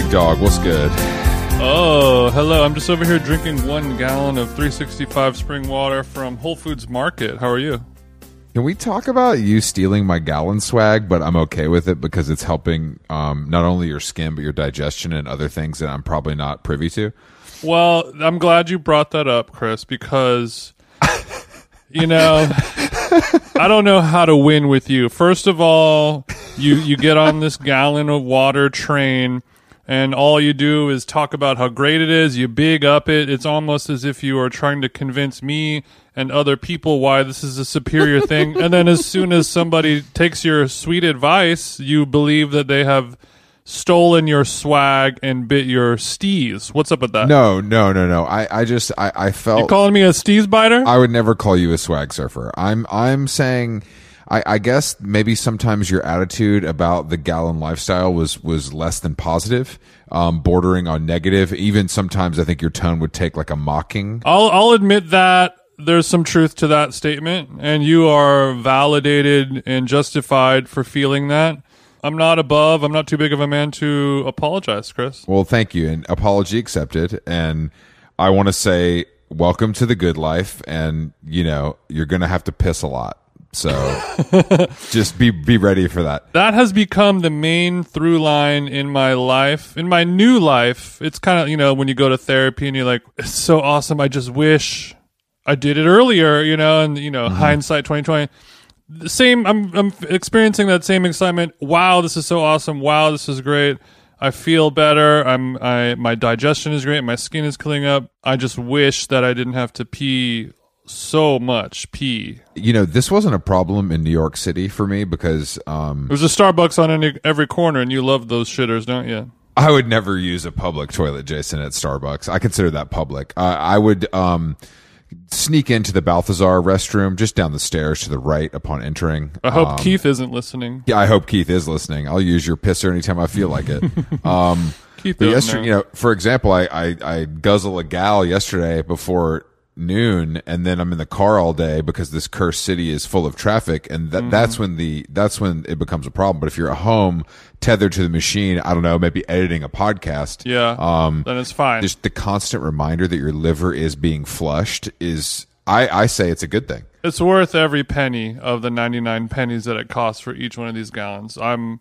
big dog? What's good? Oh, hello. I'm just over here drinking one gallon of 365 spring water from Whole Foods Market. How are you? Can we talk about you stealing my gallon swag? But I'm okay with it because it's helping um, not only your skin but your digestion and other things that I'm probably not privy to. Well, I'm glad you brought that up, Chris, because you know, I don't know how to win with you. First of all, you you get on this gallon of water train and all you do is talk about how great it is. You big up it. It's almost as if you are trying to convince me and other people why this is a superior thing. And then as soon as somebody takes your sweet advice, you believe that they have stolen your swag and bit your steez. What's up with that? No, no, no, no. I, I just I, I felt You calling me a steez biter? I would never call you a swag surfer. I'm I'm saying I, I guess maybe sometimes your attitude about the gallon lifestyle was was less than positive, um, bordering on negative. Even sometimes I think your tone would take like a mocking. I'll I'll admit that there's some truth to that statement, and you are validated and justified for feeling that. I'm not above. I'm not too big of a man to apologize, Chris. Well, thank you, and apology accepted. And I want to say welcome to the good life, and you know you're gonna have to piss a lot. So just be be ready for that. That has become the main through line in my life. In my new life, it's kind of, you know, when you go to therapy and you're like, it's so awesome. I just wish I did it earlier, you know, and you know, mm-hmm. hindsight 2020. The same I'm I'm experiencing that same excitement. Wow, this is so awesome. Wow, this is great. I feel better. I'm I my digestion is great. My skin is clearing up. I just wish that I didn't have to pee so much pee. You know, this wasn't a problem in New York City for me because um, There's a Starbucks on any, every corner, and you love those shitters, don't you? I would never use a public toilet, Jason, at Starbucks. I consider that public. Uh, I would um, sneak into the Balthazar restroom just down the stairs to the right upon entering. I hope Um, Keith isn't listening. Yeah, I hope Keith is listening. I'll use your pisser anytime I feel like it. Um, Keith yesterday, know. you know, for example, I, I I guzzle a gal yesterday before noon, and then I'm in the car all day because this cursed city is full of traffic, and that Mm-hmm. that's when the that's when it becomes a problem. But if you're at home, tethered to the machine, I don't know, maybe editing a podcast, Yeah, um, then it's fine. just the constant reminder that your liver is being flushed is. I, I say it's a good thing. It's worth every penny of the 99 pennies that it costs for each one of these gallons. I'm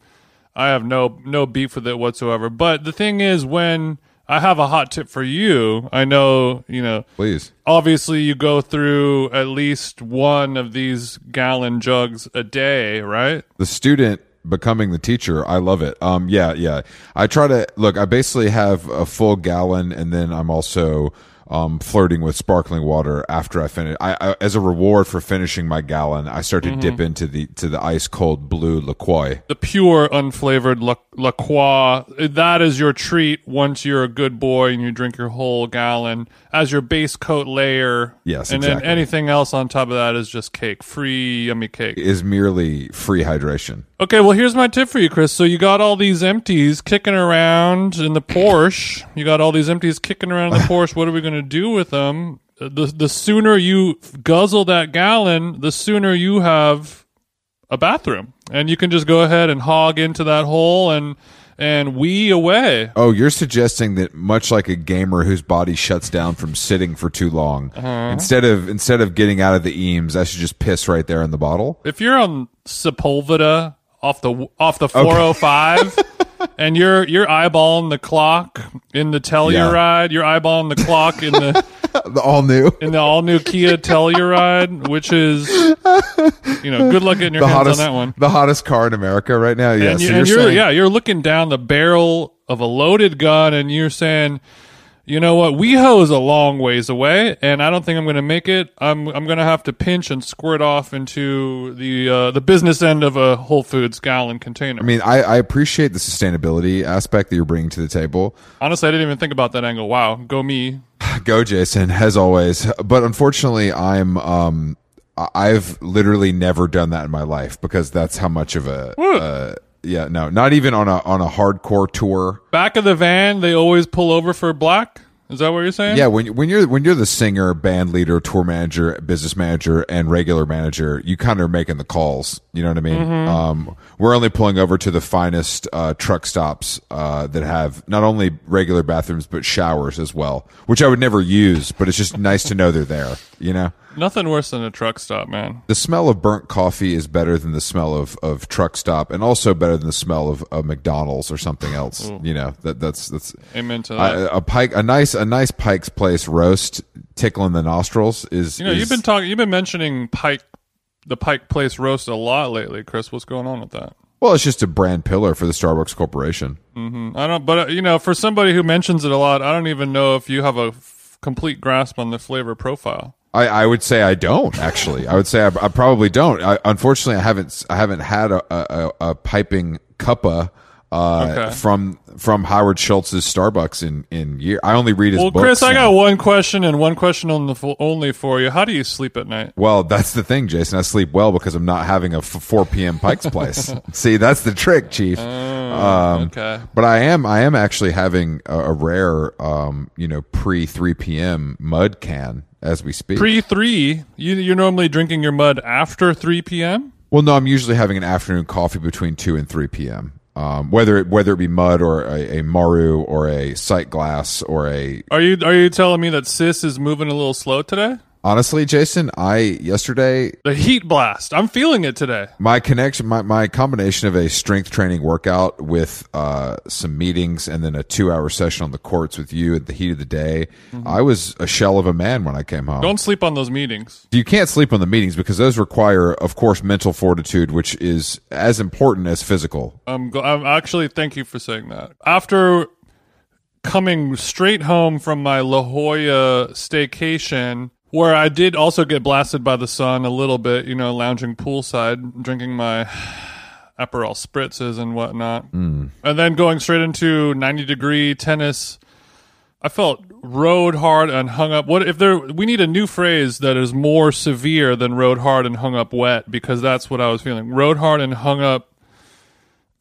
I have no no beef with it whatsoever. But the thing is when I have a hot tip for you, I know, you know, Please. obviously you go through at least one of these gallon jugs a day, right? the student becoming the teacher i love it um yeah yeah i try to look i basically have a full gallon and then i'm also um flirting with sparkling water after i finish I, I as a reward for finishing my gallon i start to dip into the to the ice cold blue liqueur the pure unflavored La, La Croix. That is your treat once you're a good boy and you drink your whole gallon as your base coat layer. Yes, and exactly. then anything else on top of that is just cake, free yummy cake. is merely free hydration Okay, well here's my tip for you, Chris. So you got all these empties kicking around in the Porsche. You got all these empties kicking around in the Porsche. What are we going to do with them? The the sooner you guzzle that gallon, the sooner you have a bathroom, and you can just go ahead and hog into that hole and and wee away. oh you're suggesting that much like a gamer whose body shuts down from sitting for too long uh-huh. instead of instead of getting out of the eames i should just piss right there in the bottle If you're on Sepulveda off the off the 405. And you're you're eyeballing the clock in the Telluride. You're eyeballing the clock in the the all new in the all new Kia Telluride, which is, you know, good luck getting your the hands hottest on that one. the hottest car in america right now yeah and, so you, you're you're, saying yeah, you're looking down the barrel of a loaded gun, and you're saying, you know what, WeHo is a long ways away, and I don't think I'm going to make it. I'm I'm going to have to pinch and squirt off into the uh, the business end of a Whole Foods gallon container. I mean, I, I appreciate the sustainability aspect that you're bringing to the table. Honestly, I didn't even think about that angle. Wow, go me. Go, Jason, as always. But unfortunately, I'm um, I've literally never done that in my life because that's how much of a uh, yeah no not even on a on a hardcore tour. Back of the van, they always pull over for black. Is that what you're saying? Yeah, when when you're when you're the singer, band leader, tour manager, business manager, and regular manager, you kind of are making the calls. You know what I mean? Mm-hmm. Um, we're only pulling over to the finest uh, truck stops uh, that have not only regular bathrooms but showers as well, which I would never use, but it's just nice to know they're there. You know, Nothing worse than a truck stop, man. the smell of burnt coffee is better than the smell of, of truck stop, and also better than the smell of, of McDonald's or something else. You know that that's that's Amen to that. A pike a nice a nice Pike's Place roast tickling the nostrils is you know, is- you've been talking, you've been mentioning Pike, the Pike Place roast a lot lately, Chris. What's going on with that? well it's just a brand pillar for the Starbucks Corporation. I don't, but uh, you know, for somebody who mentions it a lot, I don't even know if you have a f- complete grasp on the flavor profile. I, I would say I don't actually. I would say I, I probably don't. I, unfortunately, I haven't I haven't had a, a, a piping cuppa uh, Okay. from from Howard Schultz's Starbucks in in year. I only read his Well. Chris, I now. got one question and one question on the only for you. How do you sleep at night? Well, that's the thing, Jason. I sleep well because I'm not having a f- 4 p.m. Pike's Place. See, that's the trick, Chief. Um, okay. But I am I am actually having a, a rare, um, you know, pre 3 p.m. mud can as we speak. Pre three, you, you're normally drinking your mud after three p.m. well, no, I'm usually having an afternoon coffee between 2 and 3 p.m. Um, whether it, whether it be mud or a, a maru or a Sightglass or a Are you are you telling me that sis is moving a little slow today? Honestly, Jason, I yesterday The heat blast. I'm feeling it today. my connection my, my combination of a strength training workout with uh, some meetings and then a two hour session on the courts with you at the heat of the day i was a shell of a man when i came home Don't sleep on those meetings. you can't sleep on the meetings because those require of course mental fortitude which is as important as physical I'm, go- I'm actually thank you for saying that. After coming straight home from my La Jolla staycation, where I did also get blasted by the sun a little bit, you know, lounging poolside, drinking my Aperol spritzes and whatnot, hmm. and then going straight into 90 degree tennis. I felt rode hard and hung up. What if there? We need a new phrase that is more severe than rode hard and hung up wet because that's what I was feeling. Rode hard and hung up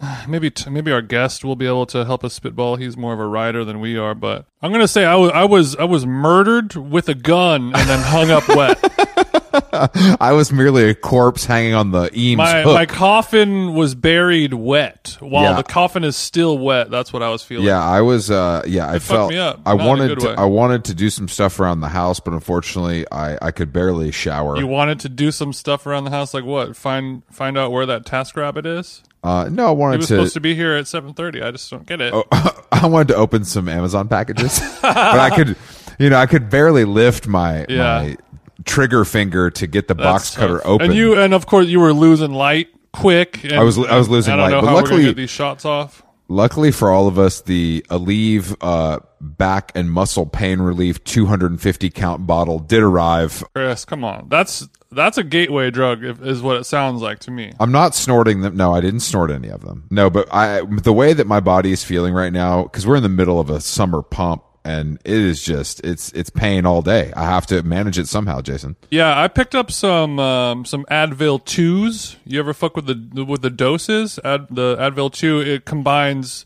maybe t- maybe our guest will be able to help us spitball. He's more of a writer than we are, but I'm gonna say I was I was I was murdered with a gun and then hung up wet. i was merely a corpse hanging on the eames My hook my coffin was buried wet while Yeah. the coffin is still wet. That's what I was feeling. yeah i was uh yeah i felt me up, i not wanted to i wanted to do some stuff around the house but unfortunately i i could barely shower You wanted to do some stuff around the house, like what? Find find out where that TaskRabbit is. Uh no i wanted He was to supposed to be here at 7:30. I just don't get it. Oh, I wanted to open some Amazon packages, but I could, you know, I could barely lift my Yeah. my trigger finger to get the box cutter tough. open. And you and of course you were losing light quick. And, I was- I was losing I don't light, know but how we're luckily- gonna get these shots off. Luckily for all of us, the Aleve uh, back and muscle pain relief 250 count bottle did arrive. Chris, come on. That's that's a gateway drug, is what it sounds like to me. I'm not snorting them. No, I didn't snort any of them. No, but I the way that my body is feeling right now because we're in the middle of a summer pump and it is just it's it's pain all day. I have to manage it somehow, Jason. Yeah, I picked up some um, some Advil twos. You ever fuck with the with the doses? Ad, the Advil two it combines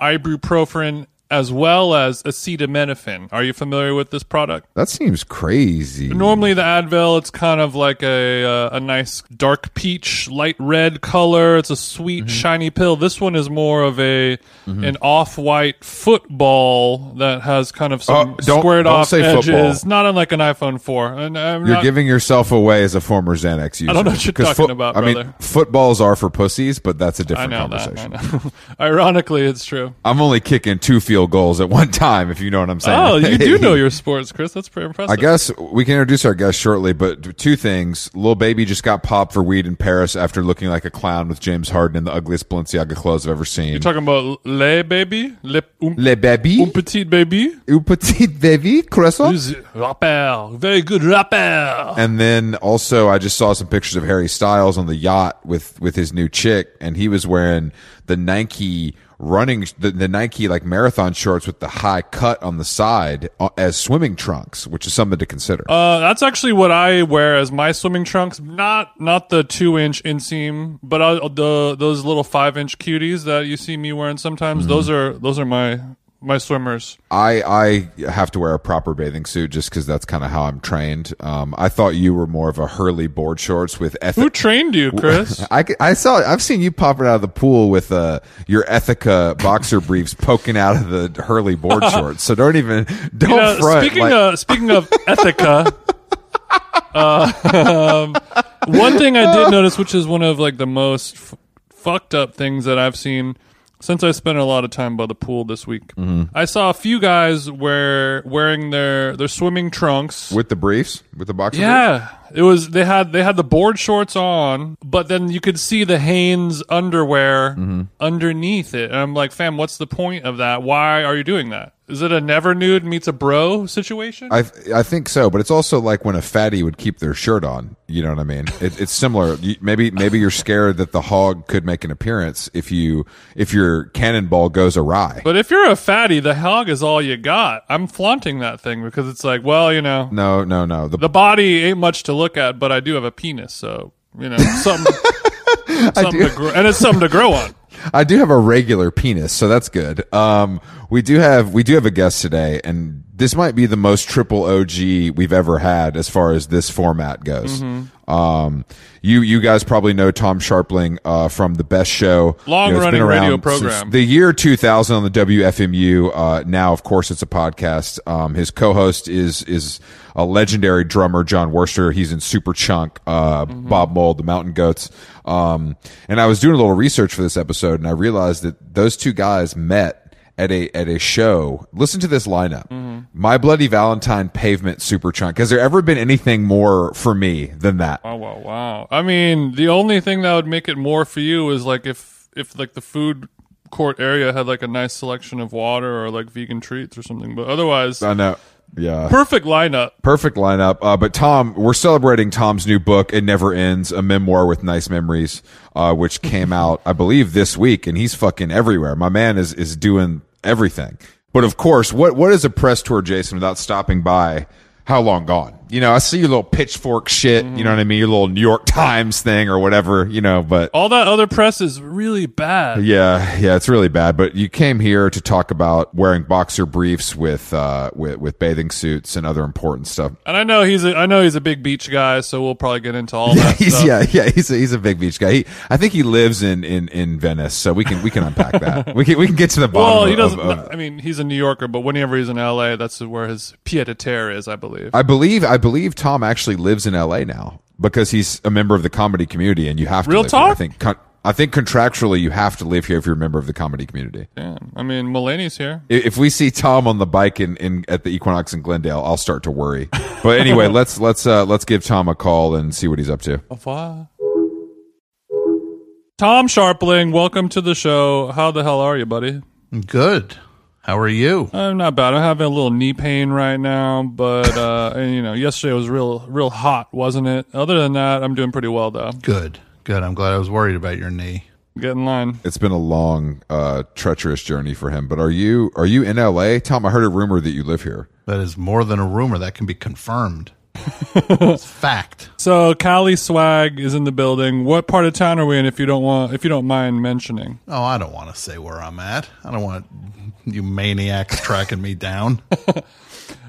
ibuprofen as well as acetaminophen. Are you familiar with this product? That seems crazy. Normally, the Advil, it's kind of like a uh, a nice dark peach, light red color. It's a sweet, Mm-hmm. shiny pill. This one is more of a an off white football that has kind of some Oh, don't- squared off edges. football. Not unlike an iPhone four. And I'm You're not, giving yourself away as a former Xanax user. I don't know what you're talking about, I mean, footballs are for pussies, but that's a different that. conversation. I know. Ironically, it's true. I'm only kicking two field goals at one time, if you know what I'm saying. Oh, you do know your sports, Chris. That's pretty impressive. I guess we can introduce our guest shortly, but two things. Little baby just got popped for weed in Paris after looking like a clown with James Harden in the ugliest Balenciaga clothes I've ever seen. You're talking about Le Baby? Le um, Le baby, un Petit Baby? un petit baby, croissant. Rapper? Very good rapper. And then also, I just saw some pictures of Harry Styles on the yacht with with his new chick, and he was wearing the Nike running the, the Nike like marathon shorts with the high cut on the side uh, as swimming trunks, which is something to consider. Uh, that's actually what I wear as my swimming trunks. Not not the two inch inseam, but uh, the those little five inch cuties that you see me wearing sometimes. Mm-hmm. Those are those are my my swimmers. I I have to wear a proper bathing suit just because that's kind of how I'm trained. Um, I thought you were more of a Hurley board shorts with Who trained you, Chris? I, I saw I've seen you popping out of the pool with uh, your Ethika boxer briefs poking out of the Hurley board shorts. So don't even don't You know, front. speaking like- of speaking of Ethika, uh, um, one thing I did notice, which is one of like the most f- fucked up things that I've seen since I spent a lot of time by the pool this week. Mm-hmm. I saw a few guys wear wearing their their swimming trunks. with the briefs with the boxer. briefs? It was they had they had the board shorts on, but then you could see the Hanes underwear Mm-hmm. underneath it, and I'm like, fam, what's the point of that? Why are you doing that? Is it a never nude meets a bro situation? I I think so, but it's also like when a fatty would keep their shirt on. You know what I mean? It, it's similar. You, maybe maybe you're scared that the hog could make an appearance if you if your cannonball goes awry. But if you're a fatty, the hog is all you got. I'm flaunting that thing because it's like, well, you know, no, no, no. The, the body ain't much to look at, but I do have a penis, so you know, something, something to grow, and it's something to grow on. I do have a regular penis, so that's good. Um, we do have we do have a guest today, and this might be the most triple OG we've ever had as far as this format goes. Mm-hmm. Um, you you guys probably know Tom Scharpling uh, from the Best Show, long you know, running radio program. the year 2000 on the WFMU. Uh, now, of course, it's a podcast. Um, his co-host is is a legendary drummer, Jon Wurster. He's in Superchunk, uh, Mm-hmm. Bob Mould, the Mountain Goats. Um, and I was doing a little research for this episode, and I realized that those two guys met at a at a show. Listen to this lineup: Mm-hmm. My Bloody Valentine, Pavement, Superchunk. Has there ever been anything more for me than that? Oh wow, wow. I mean, the only thing that would make it more for you is like if if like the food court area had like a nice selection of water or like vegan treats or something. But otherwise, I know. Yeah. perfect lineup. Perfect lineup. Uh, but Tom, we're celebrating Tom's new book, It Never Ends, a memoir with nice memories, uh, which came out, I believe, this week, and he's fucking everywhere. My man is, is doing everything. But of course, what, what is a press tour, Jason, without stopping by? How long gone? You know, I see your little pitchfork shit, you know what I mean? Your little New York Times thing or whatever, you know, but All that other press is really bad. yeah, yeah, it's really bad. But you came here to talk about wearing boxer briefs with, uh, with, with bathing suits and other important stuff. And I know he's a I know he's a big beach guy, so we'll probably get into all that he's yeah yeah he's a, he's a big beach guy. He, I think he lives in, in, in Venice, so we can we can unpack that. we can we can get to the bottom. Well, of, he doesn't. of- of- I mean, he's a New Yorker, but whenever he's in L.A., that's where his pied a terre is, I believe. I believe I believe Tom actually lives in L.A. now because he's a member of the comedy community, and you have to Real live here. I talk? think con- I think contractually you have to live here if you're a member of the comedy community. Damn. I mean, Mulaney's here. I- If we see Tom on the bike in, in at the Equinox in Glendale, I'll start to worry. But anyway, let's let's uh, let's give Tom a call and see what he's up to. Au revoir. Tom Scharpling, welcome to the show. How the hell are you, buddy? Good. How are you? I'm not bad. I'm having a little knee pain right now, but uh, and, you know, yesterday was real, real hot, wasn't it? Other than that, I'm doing pretty well though. Good. Good. I'm glad I was worried about your knee. Get in line. It's been a long, uh, treacherous journey for him. But are you are you in L.A., Tom? I heard a rumor that you live here. That is more than a rumor. That can be confirmed. It's fact. So Cali Swag is in the building. What part of town are we in? If you don't want, if you don't mind mentioning. Oh, I don't want to say where I'm at. I don't want you maniacs tracking me down.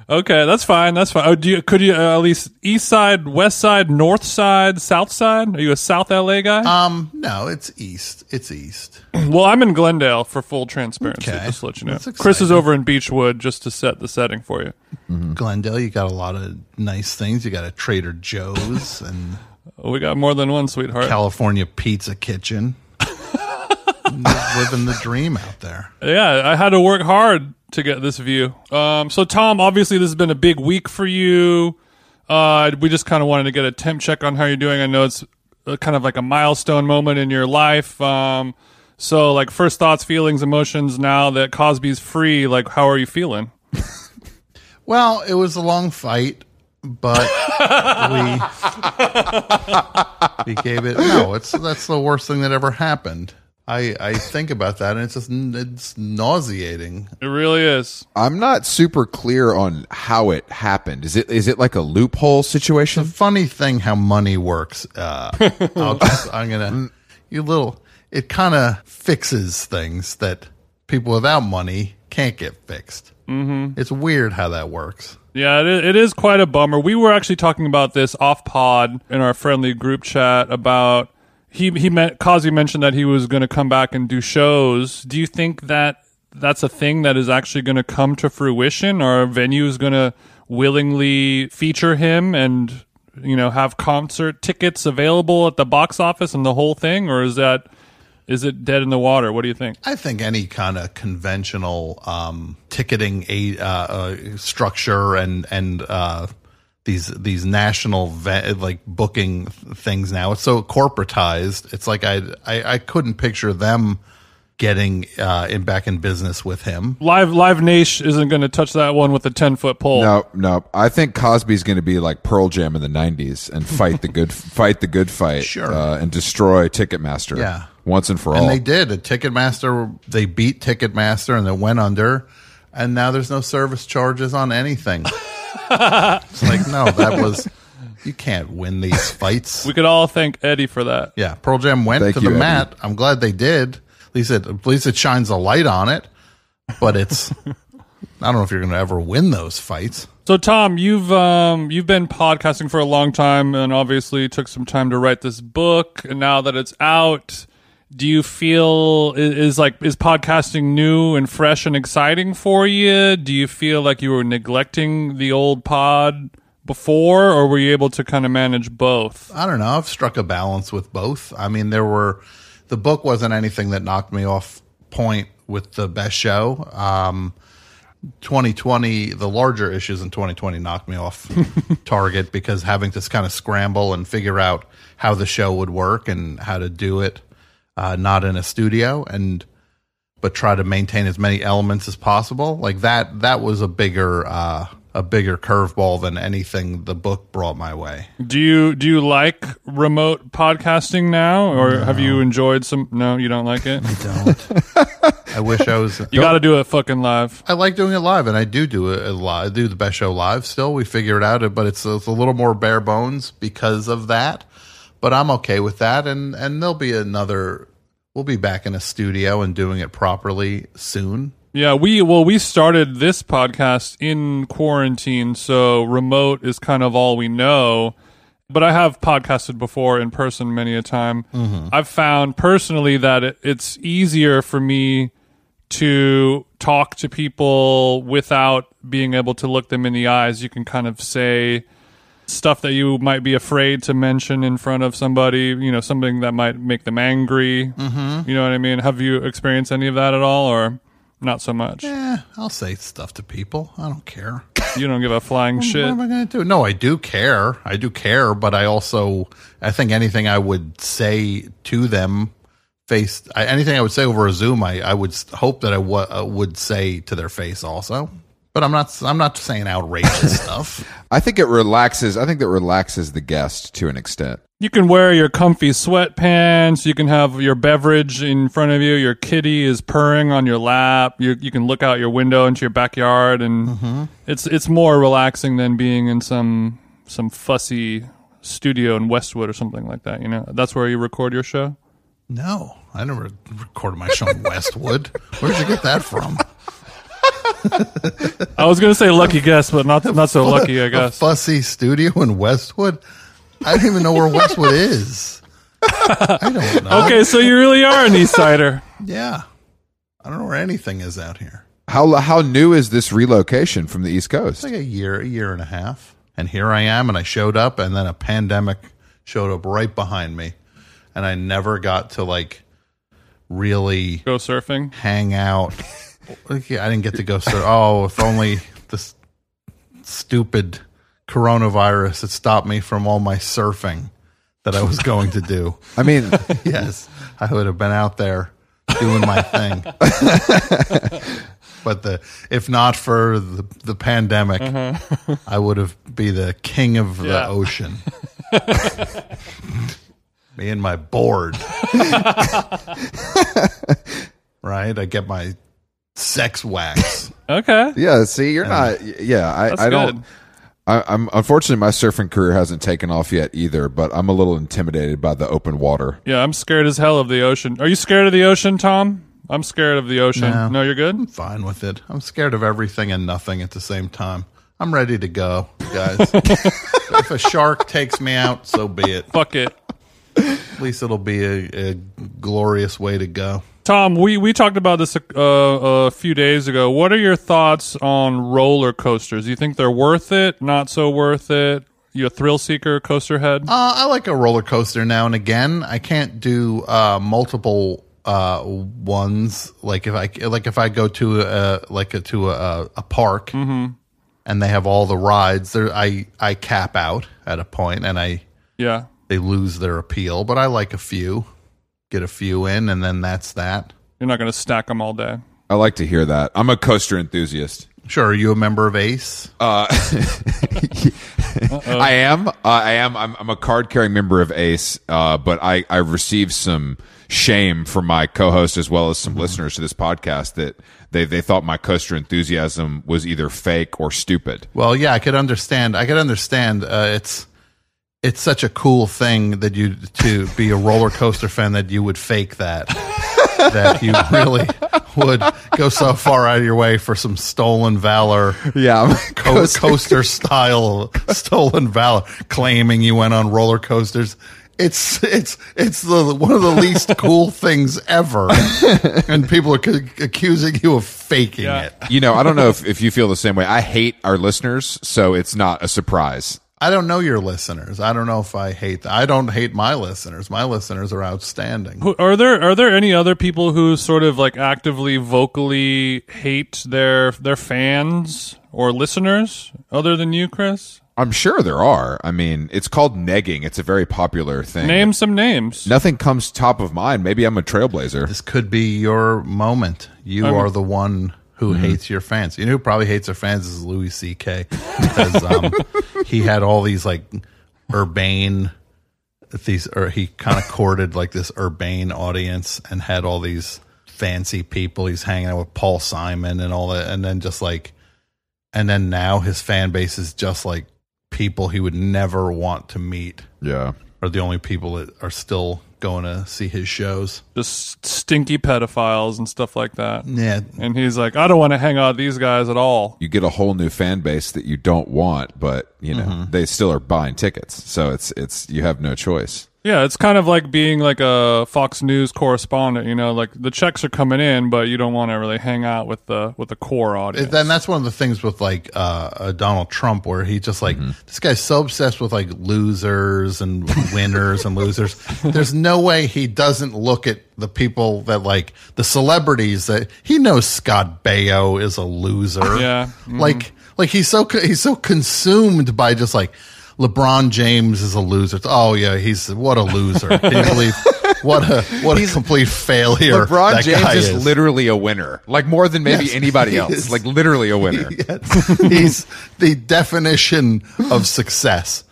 Okay, that's fine. That's fine. Oh, do you, could you uh, at least east side, west side, north side, south side? Are you a South LA guy? Um, no, it's east. It's east. well, I'm in Glendale for full transparency. Okay. Just to let you know. That's Chris is exciting. over in Beachwood just to set the setting for you. Glendale, you got a lot of nice things. You got a Trader Joe's and We got more than one, sweetheart. California Pizza Kitchen. Living the dream out there. yeah, I had to work hard to get this view. Um, so Tom, obviously this has been a big week for you. Uh, we just kind of wanted to get a temp check on how you're doing. I know it's kind of like a milestone moment in your life. Um, so like first thoughts, feelings, emotions. Now that Cosby's free, like how are you feeling? Well, it was a long fight, but we we gave it. No, it's that's the worst thing that ever happened. I I think about that, and it's just it's nauseating. It really is. I'm not super clear on how it happened. Is it is it like a loophole situation? Funny thing how money works. Uh, I'll just, I'm gonna you little. It kind of fixes things that people without money can't get fixed. Mm-hmm. It's weird how that works. Yeah, it is, it is quite a bummer. We were actually talking about this off pod in our friendly group chat about he he meant Kazi mentioned that he was going to come back and do shows. Do you think that that's a thing that is actually going to come to fruition, or venue is going to willingly feature him and you know have concert tickets available at the box office and the whole thing, or is that is it dead in the water? What do you think? I think any kind of conventional um, ticketing a, uh, uh, structure and and uh, these these national ve- like booking things now it's so corporatized. It's like I I, I couldn't picture them getting uh, in back in business with him. Live Live Nation isn't going to touch that one with a ten foot pole. No, no. I think Cosby's going to be like Pearl Jam in the '90s and fight the good, fight the good fight, Sure. uh, and destroy Ticketmaster. Yeah. once and for And all. And they did. A Ticketmaster, they beat Ticketmaster and they went under. And now there's no service charges on anything. it's like, no, that was, you can't win these fights. We could all thank Eddie for that. yeah. Pearl Jam went Thank to you, the Eddie. mat. I'm glad they did. At least it, at least it shines a light on it. But it's, I don't know if you're going to ever win those fights. So Tom, you've um you've been podcasting for a long time and obviously took some time to write this book and now that it's out, do you feel is like is podcasting new and fresh and exciting for you? Do you feel like you were neglecting the old pod before or were you able to kind of manage both? I don't know. I've struck a balance with both. I mean, there were the book wasn't anything that knocked me off point with the best show. Um, 2020, the larger issues in 2020 knocked me off target because having to kind of scramble and figure out how the show would work and how to do it, uh, not in a studio and but try to maintain as many elements as possible. Like that, that was a bigger, uh, a bigger curveball than anything the book brought my way. Do you do you like remote podcasting now or have you enjoyed some No, you don't like it? I don't. I wish I was. You got to do it fucking live. I like doing it live, and I do do it live. I do the best show live. Still, we figure it out, but it's, it's a little more bare bones because of that. But I'm okay with that, and and there'll be another. We'll be back in a studio and doing it properly soon. Yeah, we well we started this podcast in quarantine, so remote is kind of all we know. But I have podcasted before in person many a time. Mm-hmm. I've found personally that it, it's easier for me to talk to people without being able to look them in the eyes. You can kind of say stuff that you might be afraid to mention in front of somebody, you know, something that might make them angry. Mm-hmm. You know what I mean? Have you experienced any of that at all or not so much? Yeah, I'll say stuff to people. I don't care. You don't give a flying shit. What am I going to do? No, I do care. I do care, but I also I think anything I would say to them face I, anything I would say over a Zoom, I, I would hope that I w- uh, would say to their face also. But I'm not I'm not saying outrageous stuff. I think it relaxes. I think that relaxes the guest to an extent. You can wear your comfy sweatpants. You can have your beverage in front of you. Your kitty is purring on your lap. You you can look out your window into your backyard, and mm-hmm. it's it's more relaxing than being in some some fussy studio in Westwood or something like that. You know, that's where you record your show. No, I never recorded my show in Westwood. Where did you get that from? I was gonna say lucky guess, but not not so lucky, I guess. fussy studio in Westwood. I don't even know where Westwood is. I don't know. Okay, so you really are an East Sider. Yeah, I don't know where anything is out here. How how new is this relocation from the East Coast? like a year, a year and a half. And here I am, and I showed up, and then a pandemic showed up right behind me, and I never got to like really Go surfing. hang out. Yeah, I didn't get to go. So, oh, if only this stupid coronavirus had stopped me from all my surfing that I was going to do. I mean, yes, I would have been out there doing my thing. but the if not for the, the pandemic, mm-hmm. I would have be the king of the ocean. Me and my board. right? I get my sex wax. Okay. yeah. See, you're not. Yeah, I, That's I don't. good. I, I'm unfortunately my surfing career hasn't taken off yet either, but I'm a little intimidated by the open water. Yeah, I'm scared as hell of the ocean. Are you scared of the ocean, Tom? I'm scared of the ocean. No. No, you're good. I'm Fine with it. I'm scared of everything and nothing at the same time. I'm ready to go, guys. if a shark takes me out, so be it. Fuck it. At least it'll be a, a glorious way to go. Tom, we, we talked about this a, uh, a few days ago. What are your thoughts on roller coasters? Do you think they're worth it? Not so worth it? You a thrill seeker, coaster head? Uh, I like a roller coaster now and again. I can't do uh, multiple uh, ones. Like if I like if I go to a like a, to a, a park and they have all the rides, there I I cap out at a point and I yeah. they lose their appeal. But I like a few, get a few in, and then that's that. You're not going to stack them all day. I like to hear that. I'm a coaster enthusiast. Sure, are you a member of Ace? I am. Uh, I am. I'm, I'm a card carrying member of Ace, uh, but I, I received some shame from my co host as well as some listeners to this podcast that they, they thought my coaster enthusiasm was either fake or stupid. Well, yeah, I could understand. I could understand. Uh, it's it's such a cool thing that you to be a roller coaster fan that you would fake that. that you really would go so far out of your way for some stolen valor, Yeah. co- coaster style stolen valor, claiming you went on roller coasters. It's it's it's the one of the least cool things ever, and people are c- accusing you of faking Yeah. it. you know, I don't know if, if you feel the same way. I hate our listeners, so it's not a surprise. I don't know your listeners. I don't know if I hate them. I don't hate my listeners. My listeners are outstanding. Are there are there any other people who sort of like actively vocally hate their their fans or listeners other than you, Chris? I'm sure there are. I mean, it's called negging. It's a very popular thing. Name some names. Nothing comes top of mind. Maybe I'm a trailblazer. This could be your moment. You are the one who hates your fans. You know who probably hates their fans is Louis C.K. because um, he had all these like urbane these or he kind of courted like this urbane audience and had all these fancy people. He's hanging out with Paul Simon and all that, and then just like, and then now his fan base is just like people he would never want to meet Yeah. are the only people that are still going to see his shows. Just stinky pedophiles and stuff like that. Yeah, And he's like, I don't want to hang out with these guys at all. You get a whole new fan base that you don't want, but you know mm-hmm. they still are buying tickets. So it's it's you have no choice. Yeah, it's kind of like being like a Fox News correspondent. You know, like the checks are coming in, but you don't want to really hang out with the with the core audience. then that's one of the things with like uh, uh, Donald Trump, where he just like this guy's so obsessed with like losers and winners and losers. There's no way he doesn't look at the people that like the celebrities that he knows. Scott Baio is a loser. Yeah. like like he's so he's so consumed by just like LeBron James is a loser. Oh yeah, he's what a loser. Can you believe what a what a complete failure? LeBron James guy is, literally a winner, like more than maybe Yes, anybody else. is. Like literally a winner. he's the definition of success.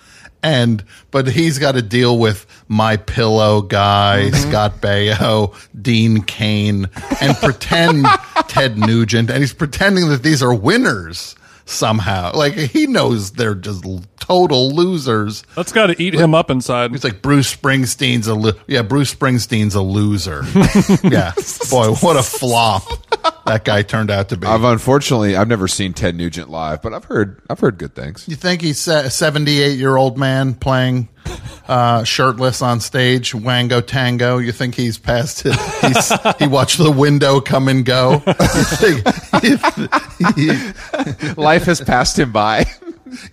And but he's got to deal with my pillow guy, mm-hmm. Scott Baio, Dean Cain, and pretend Ted Nugent, and he's pretending that these are winners somehow. Like he knows they're just total losers. That's got to eat him up inside. He's like Bruce Springsteen's a lo- yeah, Bruce Springsteen's a loser. yeah, boy, what a flop that guy turned out to be. I've unfortunately I've never seen Ted Nugent live, but I've heard I've heard good things. You think he's a 78 year old man playing uh, shirtless on stage, Wango Tango? You think he's past it? He's, he watched the window come and go. Life has passed him by.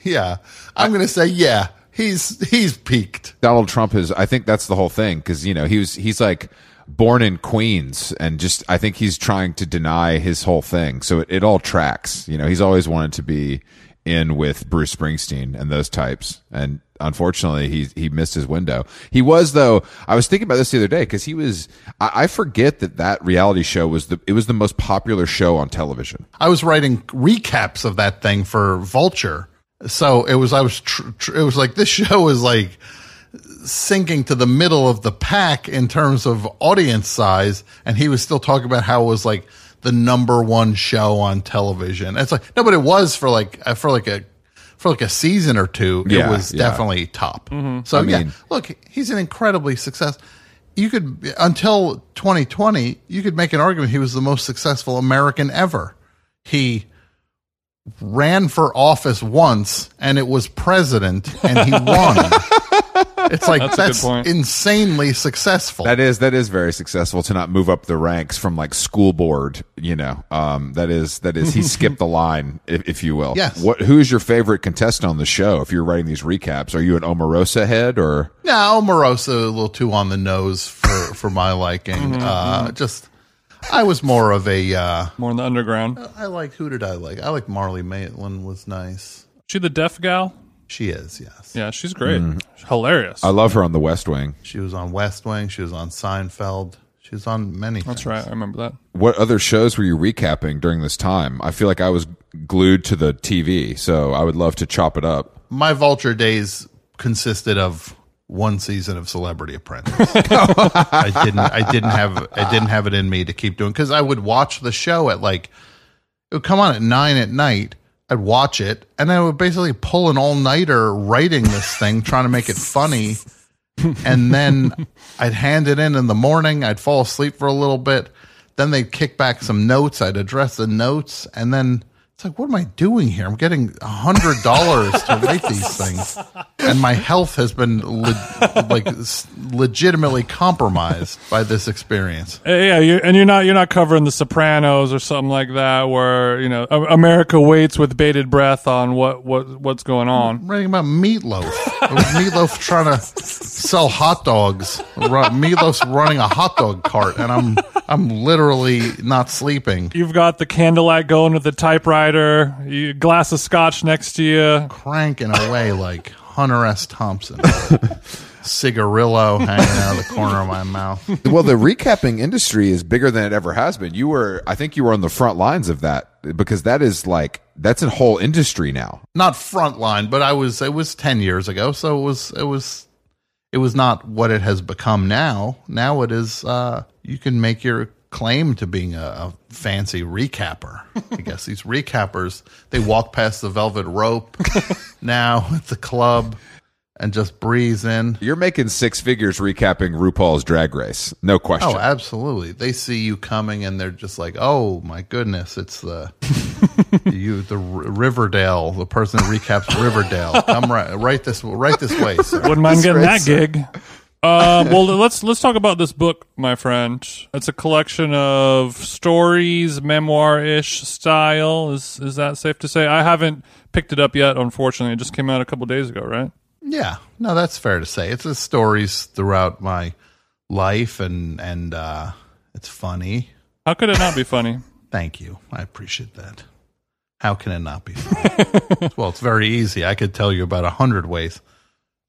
yeah, I'm going to say yeah. He's he's peaked. Donald Trump is I think that's the whole thing cuz you know, he was he's like born in Queens and just I think he's trying to deny his whole thing. So it, it all tracks. You know, he's always wanted to be in with Bruce Springsteen and those types. And unfortunately, he he missed his window. He was though. I was thinking about this the other day because he was. I, I forget that that reality show was the it was the most popular show on television. I was writing recaps of that thing for Vulture, so it was I was tr- tr- it was like this show is like sinking to the middle of the pack in terms of audience size, and he was still talking about how it was like the number one show on television. It's like no, but it was for like uh, for like a for like a season or two. Yeah, it was yeah. definitely top. So I yeah, mean- look, he's an incredibly success. you could until 2020, you could make an argument he was the most successful American ever. He ran for office once and it was president and he won. It's like That's that's, a good point. insanely successful. That is that is very successful to not move up the ranks from like school board. You know, um, that is that is he skipped the line, if, if you will. Yes. What? Who is your favorite contestant on the show? If you're writing these recaps, are you an Omarosa head or? no, Omarosa a little too on the nose for for my liking. Mm-hmm, uh, just I was more of a uh, More in the underground. I like who did I like? I like Marlee Matlin was nice. She the deaf gal? She is, yes. Yeah, she's great. Mm. Hilarious. I love her on The West Wing. She was on West Wing. She was on Seinfeld. She was on many. That's right. I remember that. What other shows were you recapping during this time? I feel like I was glued to the TV, so I would love to chop it up. My vulture days consisted of one season of Celebrity Apprentice. I didn't. I didn't have. I didn't have it in me to keep doing because I would watch the show at like it would come on at nine at night. I'd watch it, and I would basically pull an all nighter writing this thing, trying to make it funny. and then I'd hand it in in the morning. I'd fall asleep for a little bit. Then they'd kick back some notes. I'd address the notes, and then it's like, what am I doing here? I'm getting a hundred dollars to write these things, and my health has been le- like legitimately compromised by this experience. Uh, Yeah, you and you're not you're not covering the Sopranos or something like that, where you know America waits with bated breath on what what what's going on. I'm writing about meatloaf. Meatloaf trying to sell hot dogs. Ru- Meatloaf's running a hot dog cart, and I'm I'm literally not sleeping. You've got the candlelight going with the typewriter, you, glass of scotch next to you. cranking away like Hunter S. Thompson. Cigarillo hanging out of the corner of my mouth. well, the recapping industry is bigger than it ever has been. You were, I think, you were on the front lines of that because that is like that's a whole industry now. Not frontline, but I was it was 10 years ago, so it was it was it was not what it has become now. Now it is uh you can make your claim to being a, a fancy recapper. I guess these recappers, they walk past the velvet rope now at the club and just breeze in. You're making six figures recapping RuPaul's Drag Race, no question. Oh, absolutely. They see you coming and they're just like, "Oh my goodness, it's the you the R- Riverdale, the person who recaps Riverdale. Come right right this right this way, sir." Wouldn't mind getting that great, gig. Uh, well, let's let's talk about this book, my friend. It's a collection of stories, memoir-ish style. Is is that safe to say? I haven't picked it up yet. Unfortunately, it just came out a couple days ago, right? Yeah. No, that's fair to say. It's the stories throughout my life and and uh it's funny. How could it not be funny? Thank you. I appreciate that. How can it not be funny? well, it's very easy. I could tell you about a hundred ways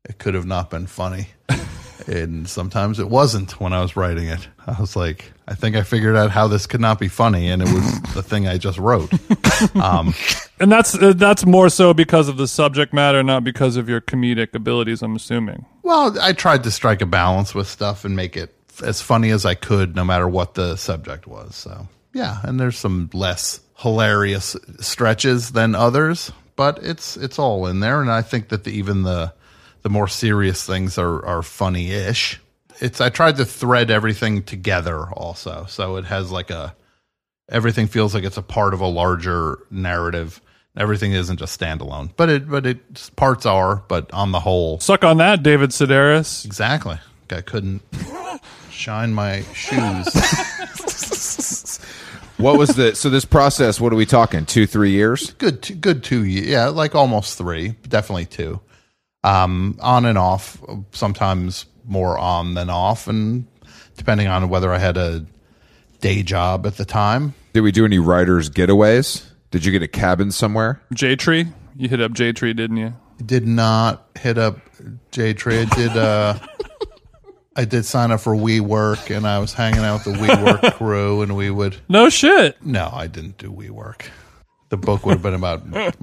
it could have not been funny. And sometimes it wasn't when I was writing it. I was like, I think I figured out how this could not be funny, and it was the thing I just wrote. Um, And that's uh, that's more so because of the subject matter, not because of your comedic abilities. I'm assuming. well, I tried to strike a balance with stuff and make it as funny as I could, no matter what the subject was. So, yeah, and there's some less hilarious stretches than others, but it's it's all in there, and I think that the, even the the more serious things are are funny-ish. It's I tried to thread everything together also, so it has like a everything feels like it's a part of a larger narrative. Everything isn't just standalone, but it but it parts are, but on the whole, Suck on that, David Sedaris. exactly. I couldn't shine my shoes. What was the so this process? What are we talking? Two, three years? good, two, good two, ye- yeah, like almost three, definitely two. Um, on and off, sometimes more on than off, and depending on whether I had a day job at the time. Did we do any writers' getaways? Did you get a cabin somewhere? J Tree. You hit up J Tree, didn't you? did not hit up J Tree. I did uh I did sign up for WeWork and I was hanging out with the WeWork crew and we would No shit. no, I didn't do WeWork. The book would have been about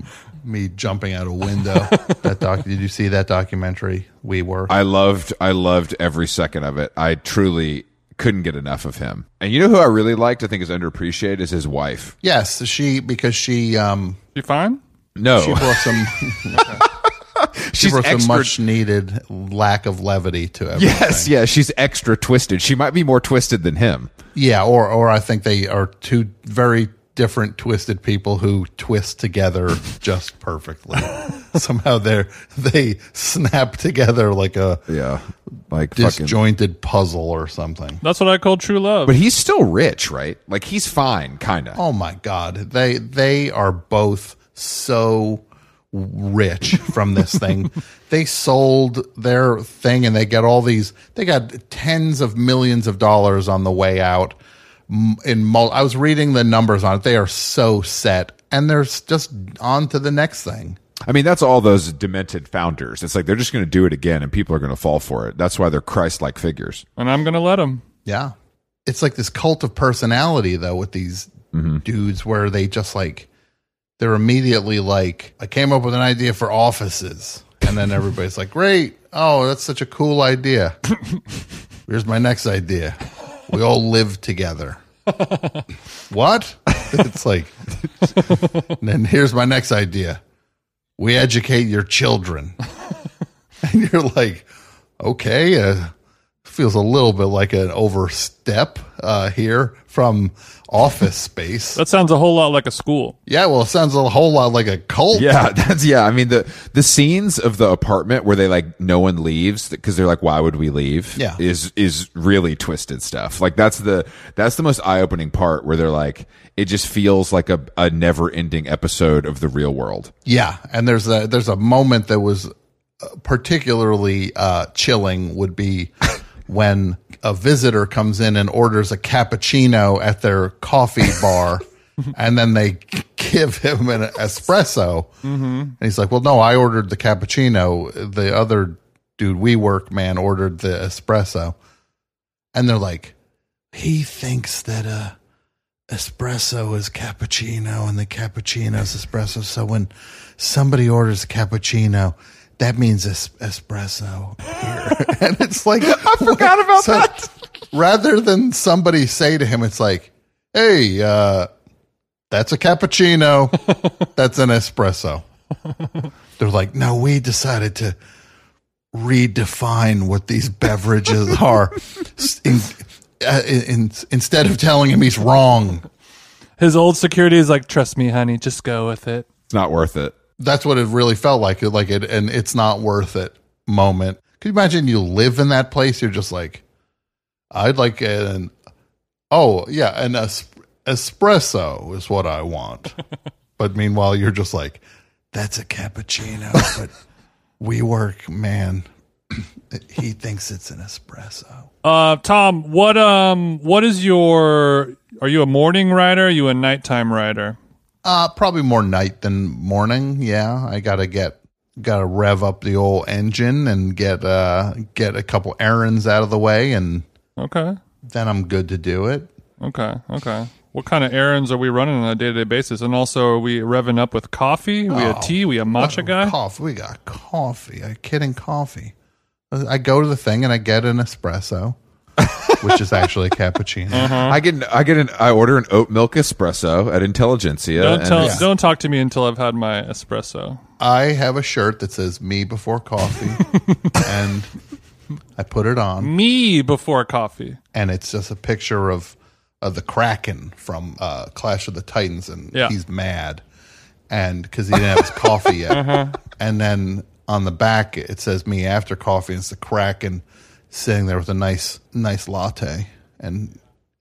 me jumping out a window. That doc did you see that documentary? We were. I loved I loved every second of it. I truly couldn't get enough of him. And you know who I really liked, I think is underappreciated, is his wife. yes, she because she um You fine? No. she brought some she she's brought some extra. much needed lack of levity to everything. yes, yeah, she's extra twisted. She might be more twisted than him. Yeah, or or I think they are two very different twisted people who twist together just perfectly. Somehow they they snap together like a Yeah, like fucking. disjointed puzzle or something. That's what I call true love. But he's still rich, right? Like he's fine, kind of. Oh my god, they they are both so rich from this thing. they sold their thing and they get all these. They got tens of millions of dollars on the way out. M- In mul- I was reading the numbers on it. They are so set, and they're just on to the next thing. I mean, that's all those demented founders. It's like they're just going to do it again, and people are going to fall for it. That's why they're Christ-like figures. and I'm going to let them. Yeah. It's like this cult of personality though with these mm-hmm. dudes where they just like they're immediately like, I came up with an idea for offices. And then everybody's like, Great. Oh, that's such a cool idea. Here's my next idea. We all live together. what? It's like and then here's my next idea. We educate your children. and you're like, okay, uh, feels a little bit like an overstep uh, here from office space. That sounds a whole lot like a school. Yeah, well, it sounds a whole lot like a cult. Yeah, that's yeah. I mean the the scenes of the apartment where they like no one leaves because they're like, why would we leave? Yeah. is is really twisted stuff. Like that's the that's the most eye opening part where they're like, it just feels like a a never ending episode of the real world. Yeah, and there's a there's a moment that was uh, particularly uh, chilling. Would be when a visitor comes in and orders a cappuccino at their coffee bar, and then they give him an espresso, and he's like, "Well, no, I ordered the cappuccino. The other dude, WeWork man, ordered the espresso," and they're like, "He thinks that uh." espresso is cappuccino and the cappuccino is espresso. So when somebody orders a cappuccino, that means es- espresso here. and it's like, I forgot about that. Rather than somebody say to him, it's like, hey, uh, that's a cappuccino. that's an espresso. They're like, no, we decided to redefine what these beverages are. In, uh, in, instead of telling him he's wrong, His old security is like, trust me, honey, just go with it. It's not worth it. That's what it really felt like. Like it, and it's not worth it. Moment. Could you imagine you live in that place? You're just like, I'd like an, oh yeah, an es- espresso is what I want. but meanwhile, you're just like, that's a cappuccino. but WeWork, man. he thinks it's an espresso. Uh, Tom, what um, what is your? Are you a morning rider? Are you a nighttime rider? Uh, probably more night than morning. Yeah, I gotta get gotta rev up the old engine and get uh get a couple errands out of the way, and Okay, then I'm good to do it. okay, okay. What kind of errands are we running on a day to day basis? And also, are we revving up with coffee? we a tea? We a matcha guy? Coffee. We got coffee. Are you kidding? Coffee. I go to the thing and I get an espresso, which is actually a cappuccino. I get I get an I order an oat milk espresso at Intelligentsia. Don't and tell. it's- Don't talk to me until I've had my espresso. I have a shirt that says "Me Before Coffee," and I put it on. Me before coffee. and it's just a picture of of the Kraken from uh, Clash of the Titans, and Yeah. he's mad, and because he didn't have his coffee yet, Uh-huh. and then on the back it says "Me after coffee," and it's the Kraken sitting there with a nice nice latte, and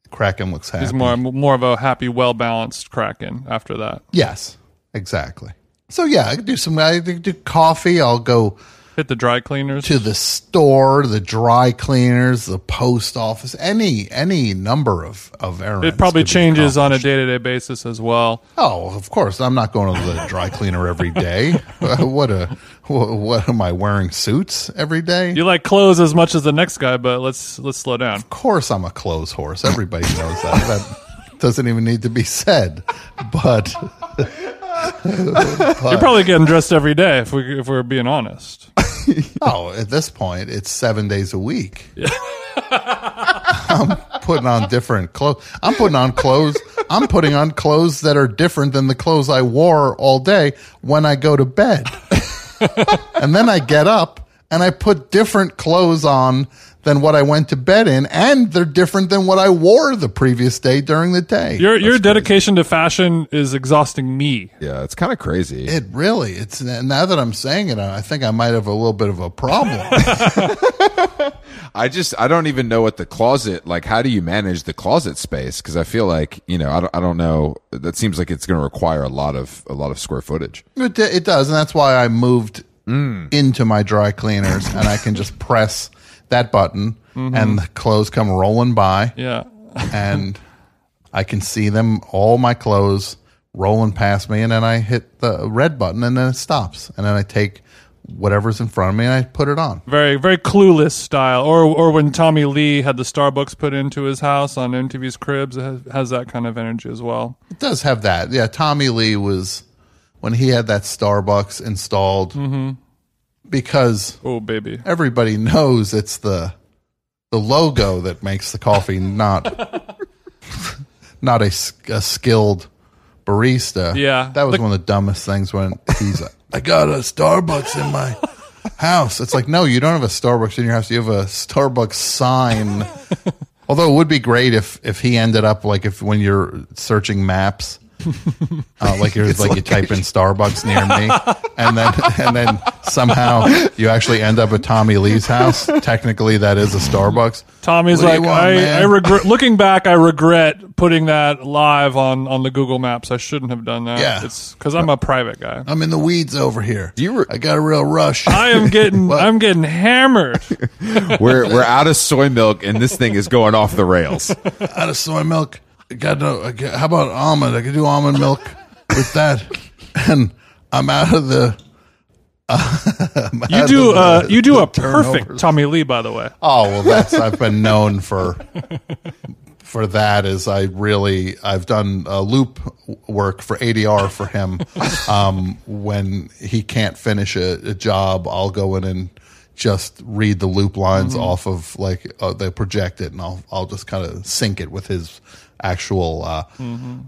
Kraken looks happy. He's more more of a happy, well balanced kraken. After that, yes, exactly. So yeah, I could do some. I could do coffee. I'll go hit the dry cleaners. to the store, the dry cleaners, the post office, any any number of of errands. It probably changes on a day to day basis as well. Oh, of course. I'm not going to the dry cleaner every day. What a what, what am I wearing suits every day? You like clothes as much as the next guy, but let's let's slow down. Of course, I'm a clothes horse. Everybody knows that. That doesn't even need to be said. But You're probably getting dressed every day if we if we're being honest. oh, at this point, it's seven days a week. I'm putting on different clothes. I'm putting on clothes. I'm putting on clothes that are different than the clothes I wore all day when I go to bed. And then I get up and I put different clothes on than what I went to bed in, and they're different than what I wore the previous day during the day. Your your dedication to fashion is exhausting me. Yeah, it's kind of crazy. it really, it's now that I'm saying it, I think I might have a little bit of a problem. I just I don't even know what the closet like. How do you manage the closet space? Because I feel like you know I don't I don't know. That seems like it's going to require a lot of a lot of square footage. It, it does, and that's why I moved mm. into my dry cleaners, and I can just press that button, and mm-hmm. the clothes come rolling by, Yeah. and I can see them, all my clothes rolling past me, and then I hit the red button, and then it stops, and then I take whatever's in front of me and I put it on. Very very clueless style. Or or when Tommy Lee had the Starbucks put into his house on MTV's Cribs, it has, has that kind of energy as well. It does have that. Yeah, Tommy Lee was when he had that Starbucks installed mm-hmm. Because Oh baby. everybody knows it's the the logo that makes the coffee not not a, a skilled barista. Yeah. that was The- one of the dumbest things when he's like, I got a Starbucks in my house. It's like, no, you don't have a Starbucks in your house. You have a Starbucks sign. Although it would be great if if he ended up like if when you're searching maps. Uh, like you're like you type in Starbucks near me, and then and then somehow you actually end up at Tommy Lee's house. Technically, that is a Starbucks. Tommy's What do like, you want, I, man?" I regret. Looking back, I regret putting that live on on the Google Maps. I shouldn't have done that. Yeah. it's because I'm a private guy. I'm in the weeds over here. Do you re- I got a real rush. I am getting, I'm getting hammered. we're we're out of soy milk and this thing is going off the rails. out of soy milk. I got no. I got, how about almond? I could do almond milk with that. And I'm out of the. I'm You do, uh, you do a perfect turnovers. Tommy Lee, by the way. Oh well, that's I've been known for for that. Is I really I've done uh, loop work for ADR for him. Um, when he can't finish a, a job, I'll go in and just read the loop lines off of like uh, they project it, and I'll I'll just kind of sync it with his actual uh,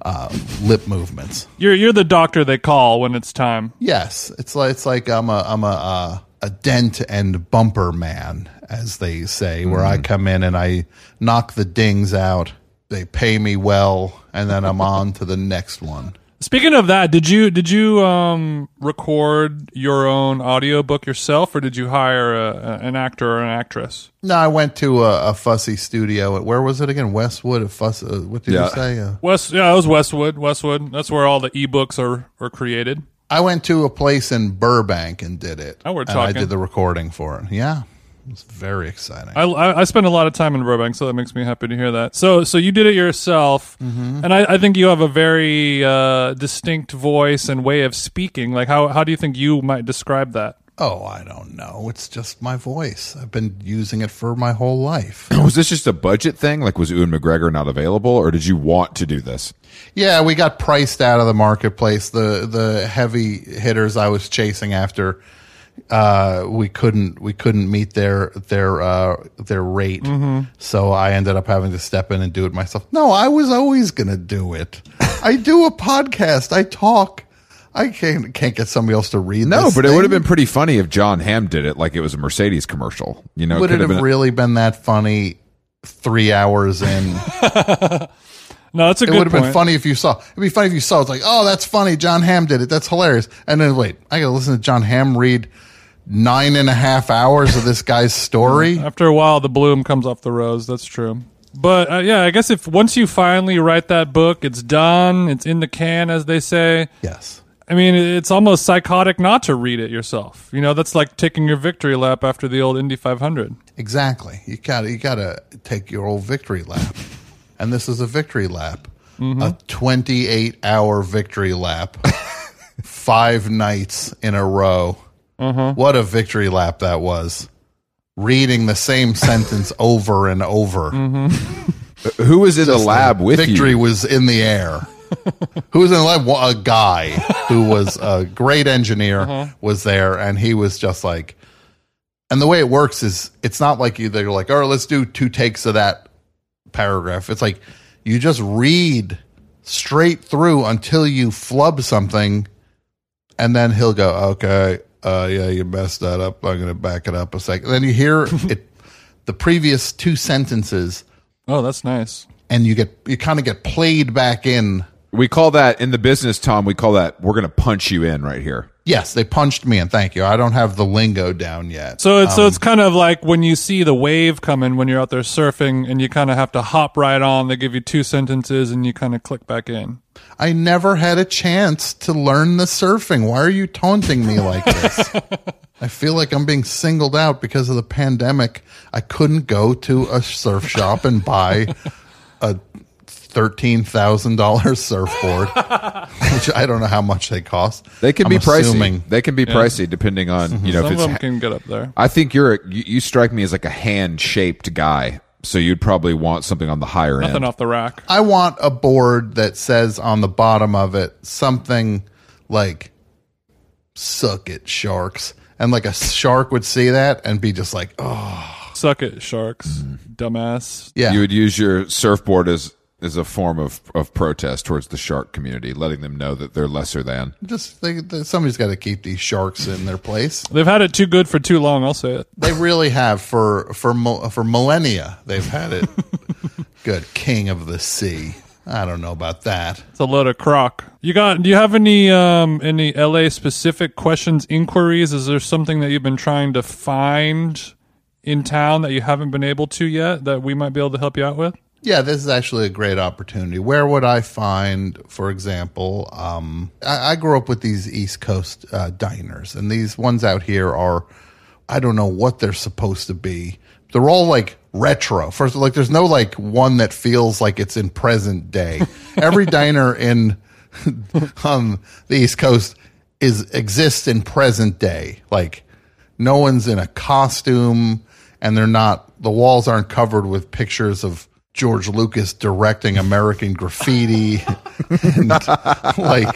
uh, lip movements. You're you're the doctor they call when it's time. Yes, it's like it's like I'm a I'm a uh, a dent and bumper man, as they say, where I come in and I knock the dings out. They pay me well, and then I'm on to the next one. Speaking of that, did you did you um, record your own audiobook yourself, or did you hire a, a- an actor or an actress? No, I went to a, a fussy studio. Where was it again? Westwood. A fuss. Uh, what did Yeah. you say? Uh, West, yeah, it was Westwood. Westwood. That's where all the ebooks are are created. I went to a place in Burbank and did it. Oh, we're and I did the recording for it. Yeah, it was very exciting. I, I, I spend a lot of time in Burbank, so that makes me happy to hear that. So, so you did it yourself, and I, I think you have a very uh, distinct voice and way of speaking. Like, how how do you think you might describe that? oh, I don't know. It's just my voice. I've been using it for my whole life. Was this just a budget thing? Like was Ewan McGregor not available or did you want to do this? Yeah, we got priced out of the marketplace. The the heavy hitters I was chasing after, uh, we couldn't we couldn't meet their their uh, their rate. So I ended up having to step in and do it myself. No, I was always gonna do it. I do a podcast. I talk. I can't can't get somebody else to read. No, this but it would have been pretty funny if Jon Hamm did it like it was a Mercedes commercial. You know, Would could it have been really been that funny? Three hours in. No, that's a It good It would have been funny if you saw. It'd be funny if you saw. It's like, oh, that's funny. Jon Hamm did it. That's hilarious. And then wait, I got to listen to Jon Hamm read nine and a half hours of this guy's story. After a while, the bloom comes off the rose. That's true. But uh, yeah, I guess if once you finally write that book, it's done. It's in the can, as they say. Yes. I mean, it's almost psychotic not to read it yourself. You know, that's like taking your victory lap after the old Indy 500. Exactly. You got to you got to take your old victory lap, and this is a victory lap, Mm-hmm. a twenty-eight hour victory lap, five nights in a row. Uh-huh. What a victory lap that was! Reading the same sentence over and over. Mm-hmm. Who was in the lab with victory you? was in the air. who was in the lab? Well, A guy who was a great engineer Uh-huh. was there, and he was just like. And the way it works is, it's not like you. They're like, "All right, let's do two takes of that paragraph." It's like you just read straight through until you flub something, and then he'll go, "Okay, uh, yeah, you messed that up. I'm going to back it up a second. Then you hear it, the previous two sentences, Oh, that's nice. and you get you kind of get played back in. We call that in the business, Tom. We call that we're going to punch you in right here. Yes, they punched me and Thank you. I don't have the lingo down yet. So it's so um, it's kind of like when you see the wave coming when you're out there surfing, and you kind of have to hop right on. They give you two sentences, and you kind of click back in. I never had a chance to learn the surfing. Why are you taunting me like this? I feel like I'm being singled out because of the pandemic. I couldn't go to a surf shop and buy a thirteen thousand dollars surfboard, which I don't know how much they cost. They can I'm be pricey. assuming- They can be pricey depending on mm-hmm. you know Some if of it's. them can get up there. I think you're a, you, you strike me as like a hand shaped guy, so you'd probably want something on the higher end. Nothing end. off the rack. I want a board that says on the bottom of it something like "suck it, sharks," and like a shark would see that and be just like, "Oh, Suck it, sharks, mm-hmm. dumbass. yeah." You would use your surfboard as as a form of of protest towards the shark community, letting them know that they're lesser than. just they, they, somebody's got to keep these sharks in their place. They've had it too good for too long. I'll say it. They really have for for for millennia. They've had it. Good king of the sea. I don't know about that. It's a load of crock. You got? Do you have any um any LA specific questions, inquiries? Is there something that you've been trying to find in town that you haven't been able to yet that we might be able to help you out with? Yeah, this is actually a great opportunity. Where would I find, for example, um, I, I grew up with these East Coast uh, diners, and these ones out here are, I don't know what they're supposed to be. They're all like retro. First, like there's no like one that feels like it's in present day. Every diner in on the East Coast is exists in present day. Like no one's in a costume and they're not the walls aren't covered with pictures of George Lucas directing American graffiti and like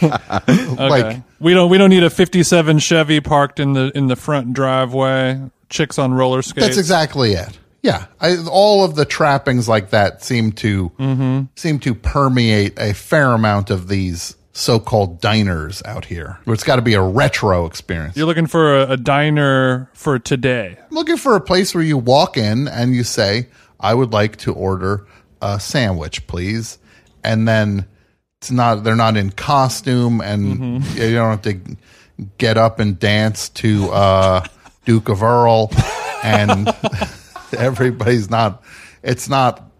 like we don't we don't need a '57 Chevy parked in the in the front driveway. Chicks on roller skates. that's exactly it. Yeah, I, all of the trappings like that seem to Mm-hmm. seem to permeate a fair amount of these so-called diners out here. It's got to be a retro experience. You're looking for a, a diner for today. I'm looking for a place where you walk in and you say, I would like to order a sandwich, please. And then it's not, they're not in costume and you don't have to get up and dance to, uh, Duke of Earl and everybody's not, it's not,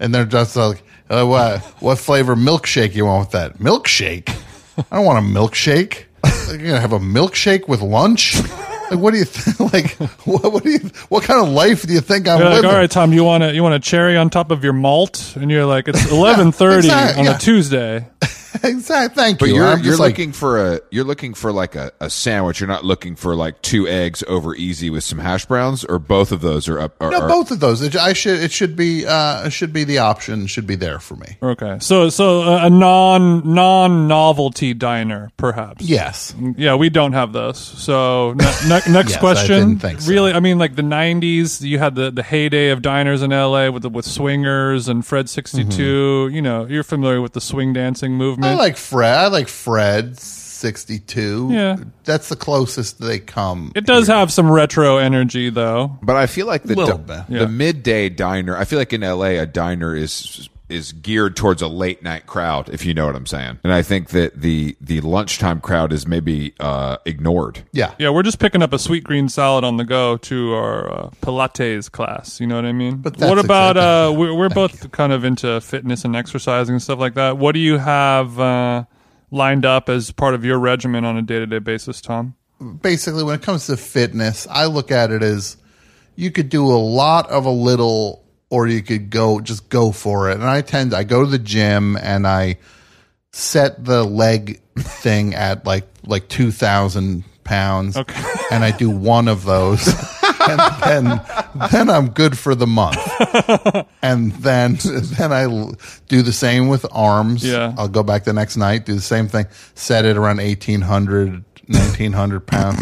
and they're just like, uh, what, what flavor milkshake you want with that? Milkshake? I don't want a milkshake. You're gonna have a milkshake with lunch? Like, what do you think? Like, what, what do you? What kind of life do you think I'm You're like, living? all right, Tom, you want a you want a cherry on top of your malt, and you're like, it's 11:30 exactly, on yeah. a Tuesday. exactly. Thank But you. you're I'm you're just like, looking for a you're looking for like a, a sandwich. You're not looking for like two eggs over easy with some hash browns, or both of those are up. Are, no, are- both of those. It, I should. It should be. Uh, it should be the option. Should be there for me. Okay, so so a a non non novelty diner, perhaps. Yes. Yeah, we don't have those. So ne- ne- next Yes, I question. didn't think so. Really, I mean, like the '90s, you had the, the heyday of diners in LA with the, with swingers and Fred 62. You know, you're familiar with the swing dancing movement. I like Fred. I like Fred. Sixty-two. Yeah. That's the closest they come. it does have some retro energy, though. But I feel like the Little di- bit. the midday diner. I feel like in LA, a diner is is geared towards a late night crowd, if you know what I'm saying. And I think that the the lunchtime crowd is maybe uh, ignored. Yeah. Yeah, we're just picking up a sweet green salad on the go to our uh, Pilates class. You know what I mean? But that's what about exactly- uh, we're, we're both kind of into fitness and exercising and stuff like that. What do you have uh, lined up as part of your regimen on a day to day basis, Tom? basically when it comes to fitness, I look at it as you could do a lot of a little or you could go just go for it. And I tend I go to the gym and I set the leg thing at like like 2000 pounds Okay. and I do one of those and then then I'm good for the month. and then then I do the same with arms. Yeah. I'll go back the next night, do the same thing, set it around 1800 1900 pounds.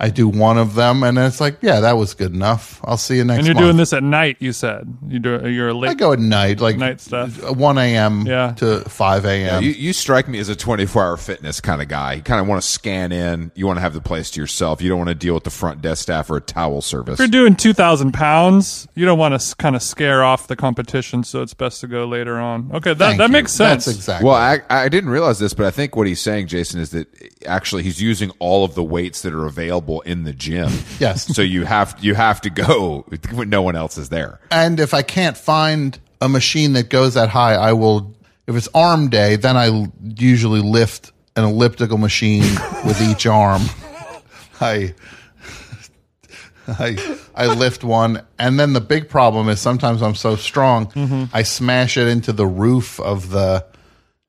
I do one of them, and it's like, yeah, that was good enough. I'll see you next. And you're month. doing this at night. You said you do. You're a I late. go at night, like Night stuff. Uh, one a.m. Yeah. to five a.m. You, you strike me as a 24 hour fitness kind of guy. You kind of want to scan in. You want to have the place to yourself. You don't want to deal with the front desk staff or a towel service. If you're doing two thousand pounds, you don't want to kind of scare off the competition, so it's best to go later on. Okay, that Thank that you. makes sense. That's exactly. Well, I, I didn't realize this, but I think what he's saying, Jason, is that actually he's using all of the weights that are available in the gym. Yes. So you have you have to go when no one else is there. and if I can't find a machine that goes that high, I will. If it's arm day, then I usually lift an elliptical machine with each arm. I. I I lift one, and then the big problem is sometimes I'm so strong, mm-hmm. I smash it into the roof of the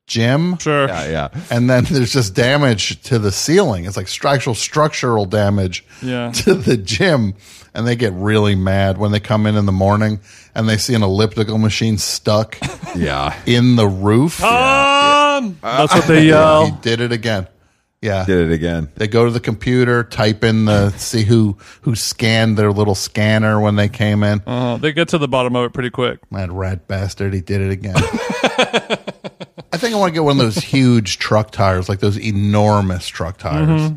gym, Sure. Yeah, yeah. and then there's just damage to the ceiling. It's like structural structural damage Yeah. to the gym, and they get really mad when they come in in the morning and they see an elliptical machine stuck Yeah. in the roof. Um, that's what they he yell. did it again. Yeah. Did it again. They go to the computer, type in the see who who scanned their little scanner when they came in. Uh, they get to the bottom of it pretty quick. That rat bastard, he did it again. I think I want to get one of those huge truck tires, like those enormous truck tires, mm-hmm.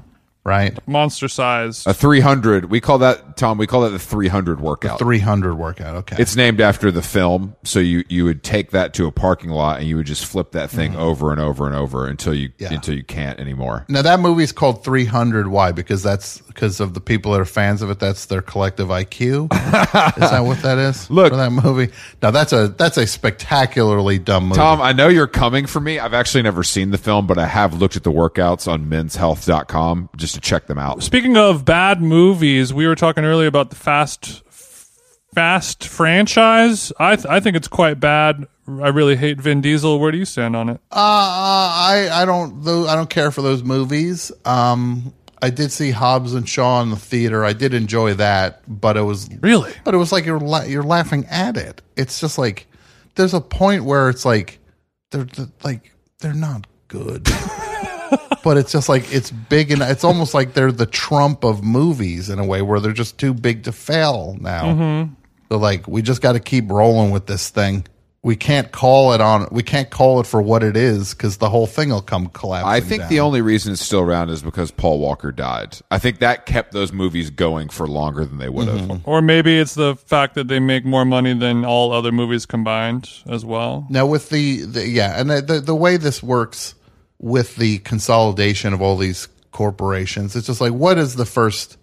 Right? Monster size. A 300. We call that, Tom, we call that the 300 workout. 300 workout. Okay. It's named after the film. So you, you would take that to a parking lot and you would just flip that thing mm-hmm. over and over and over until you, Yeah. until you can't anymore. Now that movie is called 300. Why? Because that's because of the people that are fans of it. That's their collective IQ. is that what that is? Look- for that movie. Now that's a that's a spectacularly dumb movie. Tom, I know you're coming for me. I've actually never seen the film, but I have looked at the workouts on menshealth.com just to check them out. Speaking of bad movies, we were talking earlier about the Fast Fast franchise. I th- I think it's quite bad. I really hate Vin Diesel. Where do you stand on it? Uh, I I don't those, I don't care for those movies. Um, I did see Hobbs and Shaw in the theater. I did enjoy that, but it was Really? but it was like you're la- you're laughing at it. It's just like there's a point where it's like they're, they're like they're not good. but it's just like it's big and it's almost like they're the Trump of movies in a way where they're just too big to fail now. Mm-hmm. So like we just got to keep rolling with this thing. We can't call it on. We can't call it for what it is because the whole thing will come collapsing. I think down. the only reason it's still around is because Paul Walker died. I think that kept those movies going for longer than they would have. Mm-hmm. Or maybe it's the fact that they make more money than all other movies combined as well. Now with the, the yeah, and the, the the way this works with the consolidation of all these corporations, it's just like what is the first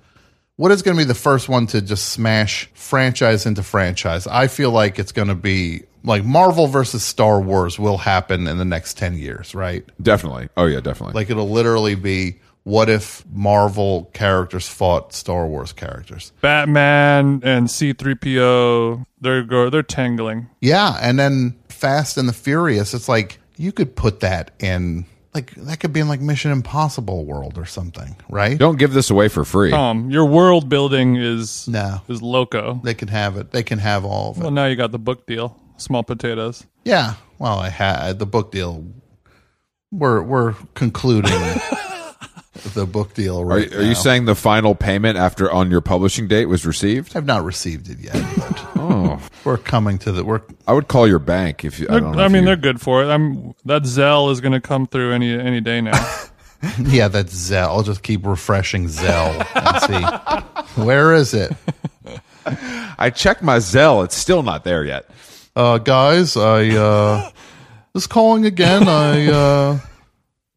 what is going to be the first one to just smash franchise into franchise? I feel like it's going to be like Marvel versus Star Wars will happen in the next 10 years, right? Definitely. Oh yeah, definitely. Like it'll literally be what if Marvel characters fought Star Wars characters? Batman and C3PO, they're go- they're tangling. Yeah, and then Fast and the Furious, it's like you could put that in like that could be in like Mission Impossible world or something, right? Don't give this away for free. Um, your world building is No. is loco. They can have it. They can have all of it. Well, now you got the book deal. Small potatoes. Yeah. Well, I had the book deal. We're we're concluding the book deal Are, right are you now. saying the final payment after on your publishing date was received? I've not received it yet, but Oh, we're coming to the we're I would call your bank if you. I They're- don't know. I if mean, you- they're good for it. I'm that Zelle is going to come through any any day now. yeah, that's Zelle. I'll just keep refreshing Zelle and see where is it. I checked my Zelle. It's still not there yet. uh, guys, I uh, just calling again. I uh,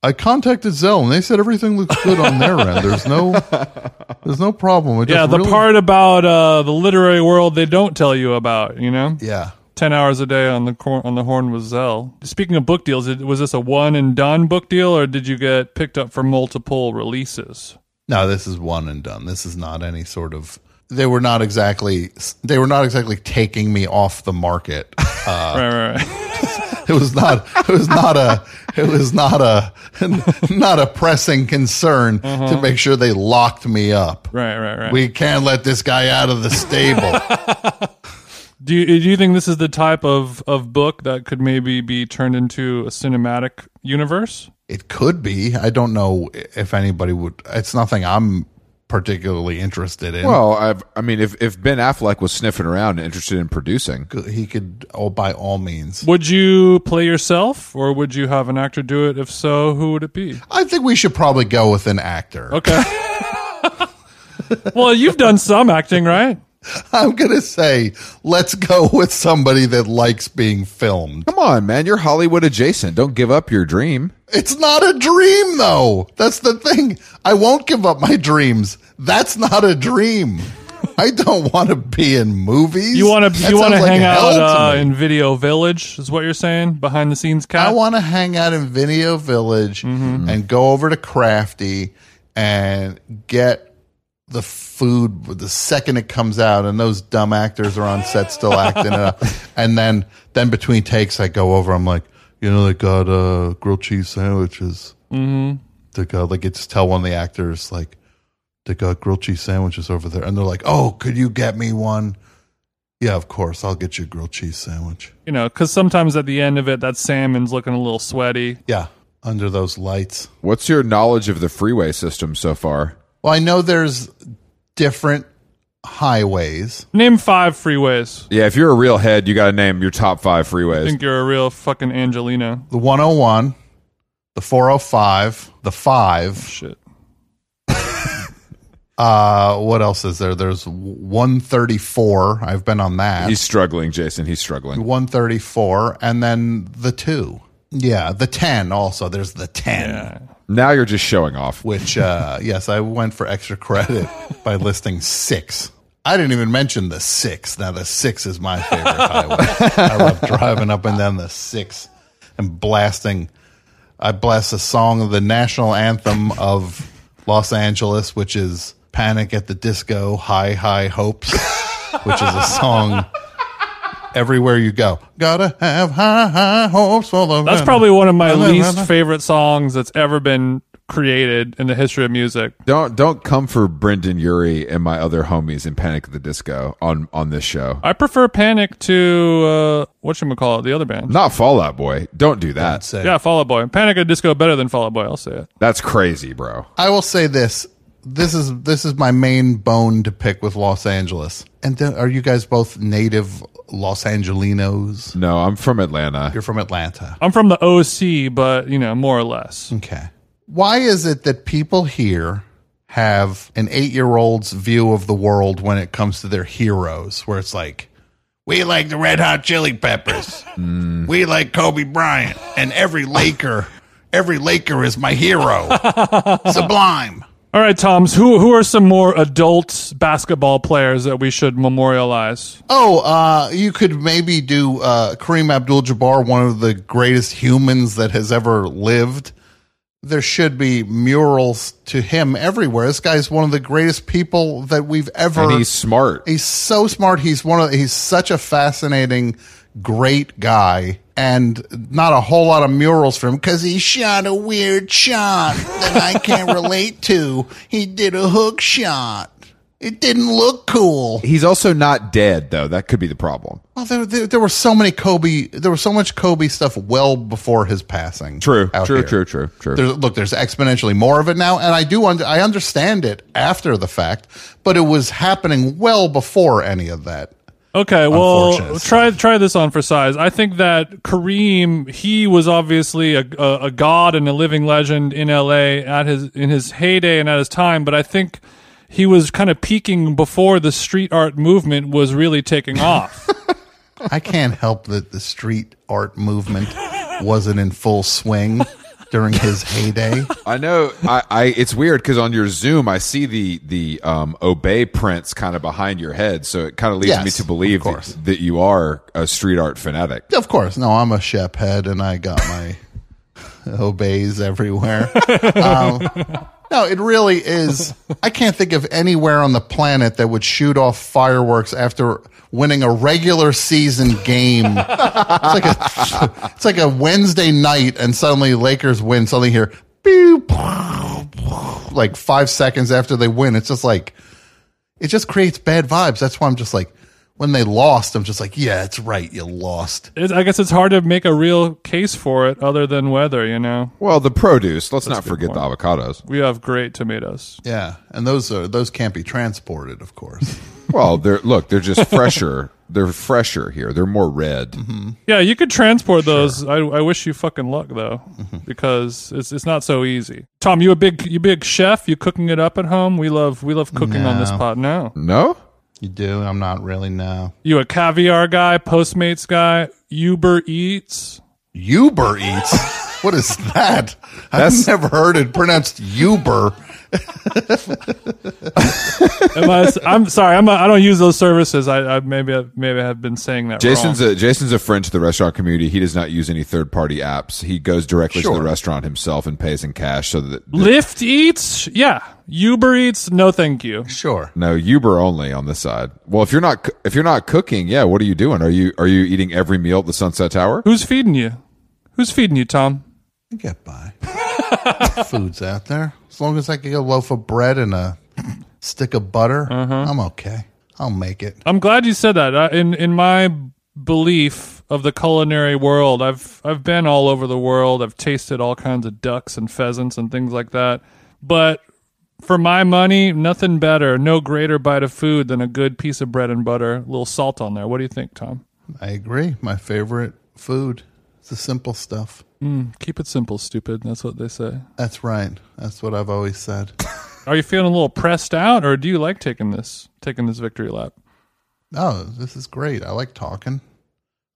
I contacted Zelle and they said everything looks good on their end. There's no there's no problem. It yeah, the really- part about uh, the literary world they don't tell you about. You know, Yeah. ten hours a day on the cor- on the horn with Zelle. Speaking of book deals, was this a one and done book deal, or did you get picked up for multiple releases? No, this is one and done. This is not any sort of. They were not exactly. They were not exactly taking me off the market. Uh, right, right, right. it was not. It was not a. It was not a. Not a pressing concern to uh-huh. make sure they locked me up. right, right, right. We can't let this guy out of the stable. Do you, do you think this is the type of, of book that could maybe be turned into a cinematic universe? It could be. I don't know if anybody would. It's nothing I'm particularly interested in. Well, I've, I mean, if, if Ben Affleck was sniffing around and interested in producing, he could, oh, by all means. Would you play yourself, or would you have an actor do it? If so, who would it be? I think we should probably go with an actor. Okay. well, you've done some acting, right? I'm going to say, let's go with somebody that likes being filmed. come on, man, you're Hollywood adjacent. Don't give up your dream. It's not a dream, though. That's the thing. I won't give up my dreams. That's not a dream. I don't want to be in movies. You want to That you want to like hang out uh, in Video Village? Is what you're saying? Behind the scenes, cat. I want to hang out in Video Village Mm-hmm. and go over to Crafty and get the food the second it comes out, and those dumb actors are on set still acting it up. And then, then between takes, I go over. I'm like, you know, they got uh, grilled cheese sandwiches. Mm-hmm. They got like, it's tell one of the actors like, they got grilled cheese sandwiches over there, and they're like, oh, could you get me one? Yeah, of course, I'll get you a grilled cheese sandwich. you know, because sometimes at the end of it, that salmon's looking a little sweaty. Yeah, under those lights. What's your knowledge of the freeway system so far? Well, I know there's different highways. Name five freeways. Yeah, if you're a real head, you got to name your top five I freeways. think you're a real fucking Angelina. The 101, the 405, the 5. Shit. Uh, what else is there? There's 134. I've been on that. He's struggling, Jason. He's struggling. 134 and then the 2. Yeah, the 10 also. There's the 10. Yeah. Now you're just showing off. Which uh yes, I went for extra credit by listing 6. I didn't even mention the 6. Now the 6 is my favorite highway. I love driving up and down the 6 and blasting I blast a song of the national anthem of Los Angeles, which is Panic at the Disco, High High Hopes, which is a song everywhere you go. Gotta have high high hopes for the That's probably one of my least favorite songs that's ever been created in the history of music. Don't don't come for Brendon Urie and my other homies in Panic at the Disco on on this show. I prefer Panic to uh, what you call it, the other band. Not Fall Out Boy. Don't do that. Say. Yeah, Fall Out Boy. Panic at Disco better than Fall Out Boy. I'll say it. That's crazy, bro. I will say this. This is this is my main bone to pick with Los Angeles. And then, are you guys both native Los Angelinos? No, I'm from Atlanta. You're from Atlanta. I'm from the OC, but you know, more or less. Okay. Why is it that people here have an eight year old's view of the world when it comes to their heroes, where it's like, we like the Red Hot Chili Peppers, mm. we like Kobe Bryant, and every Laker, every Laker is my hero. Sublime. All right, Toms. Who who are some more adult basketball players that we should memorialize? Oh, uh, you could maybe do uh, Kareem Abdul Jabbar, one of the greatest humans that has ever lived. There should be murals to him everywhere. This guy's one of the greatest people that we've ever. And he's smart. he's so smart. He's one of. He's such a fascinating, great guy, and not a whole lot of murals for him because he shot a weird shot that I can't relate to. He did a hook shot. It didn't look cool. He's also not dead though. That could be the problem. Well, there, there, there were so many Kobe. There was so much Kobe stuff well before his passing. True. True, here. true, true, true. There's, look, there's exponentially more of it now, and I do. Under, I understand it after the fact, but it was happening well before any of that. Okay, well, try try this on for size. I think that Kareem, he was obviously a, a, a god and a living legend in LA at his in his heyday and at his time, but I think he was kind of peaking before the street art movement was really taking off. I can't help that the street art movement wasn't in full swing during his heyday. I know. I, I it's weird because on your Zoom, I see the the um, obey prints kind of behind your head, so it kind of leads Yes, me to believe that, that you are a street art fanatic. Of course, no, I'm a Shep head, and I got my obeys everywhere. Um, no, it really is. I can't think of anywhere on the planet that would shoot off fireworks after winning a regular season game. It's like a, it's like a Wednesday night, and suddenly Lakers win. Suddenly here, like five seconds after they win, it's just like it just creates bad vibes. That's why I'm just like, when they lost, I'm just like, yeah, it's right, you lost. It, I guess it's hard to make a real case for it other than weather. You know, Well, the produce. Let's not a good forget the avocados. we have great tomatoes. Yeah, and those are those can't be transported, of course. Well, they're look. They're just fresher. they're fresher here. They're more red. Mm-hmm. Yeah, you could transport those. I, I wish you fucking luck though, mm-hmm. because it's it's not so easy. Tom, you a big you big chef? You cooking it up at home? We love we love cooking on this pot now. No. You do? I'm not really now. You a caviar guy, Postmates guy, Uber Eats? Uber Eats. what is that? I've never heard it pronounced Uber. Am I, am sorry, I'm a, I don't use those services. I, I maybe I, maybe I have been saying that. Jason's wrong. a Jason's a friend to the restaurant community. He does not use any third party apps. He goes directly to the restaurant himself and pays in cash. So that Lyft Eats, yeah. Uber Eats, no, thank you. Sure. no Uber only on this side. Well, if you're not if you're not cooking, yeah, what are you doing? Are you are you eating every meal at the Sunset Tower? Who's feeding you? Who's feeding you, Tom? I get by. Food's out there. As long as I get a loaf of bread and a stick of butter, I'm okay. I'll make it. I'm glad you said that. Uh, in in my belief of the culinary world, I've I've been all over the world. I've tasted all kinds of ducks and pheasants and things like that. But for my money, nothing better, no greater bite of food than a good piece of bread and butter, a little salt on there. What do you think, Tom? I agree. My favorite food is the simple stuff. Mm, keep it simple, stupid. That's what they say. That's right. That's what I've always said. Are you feeling a little pressed out, or do you like taking this taking this victory lap? Oh, this is great. I like talking.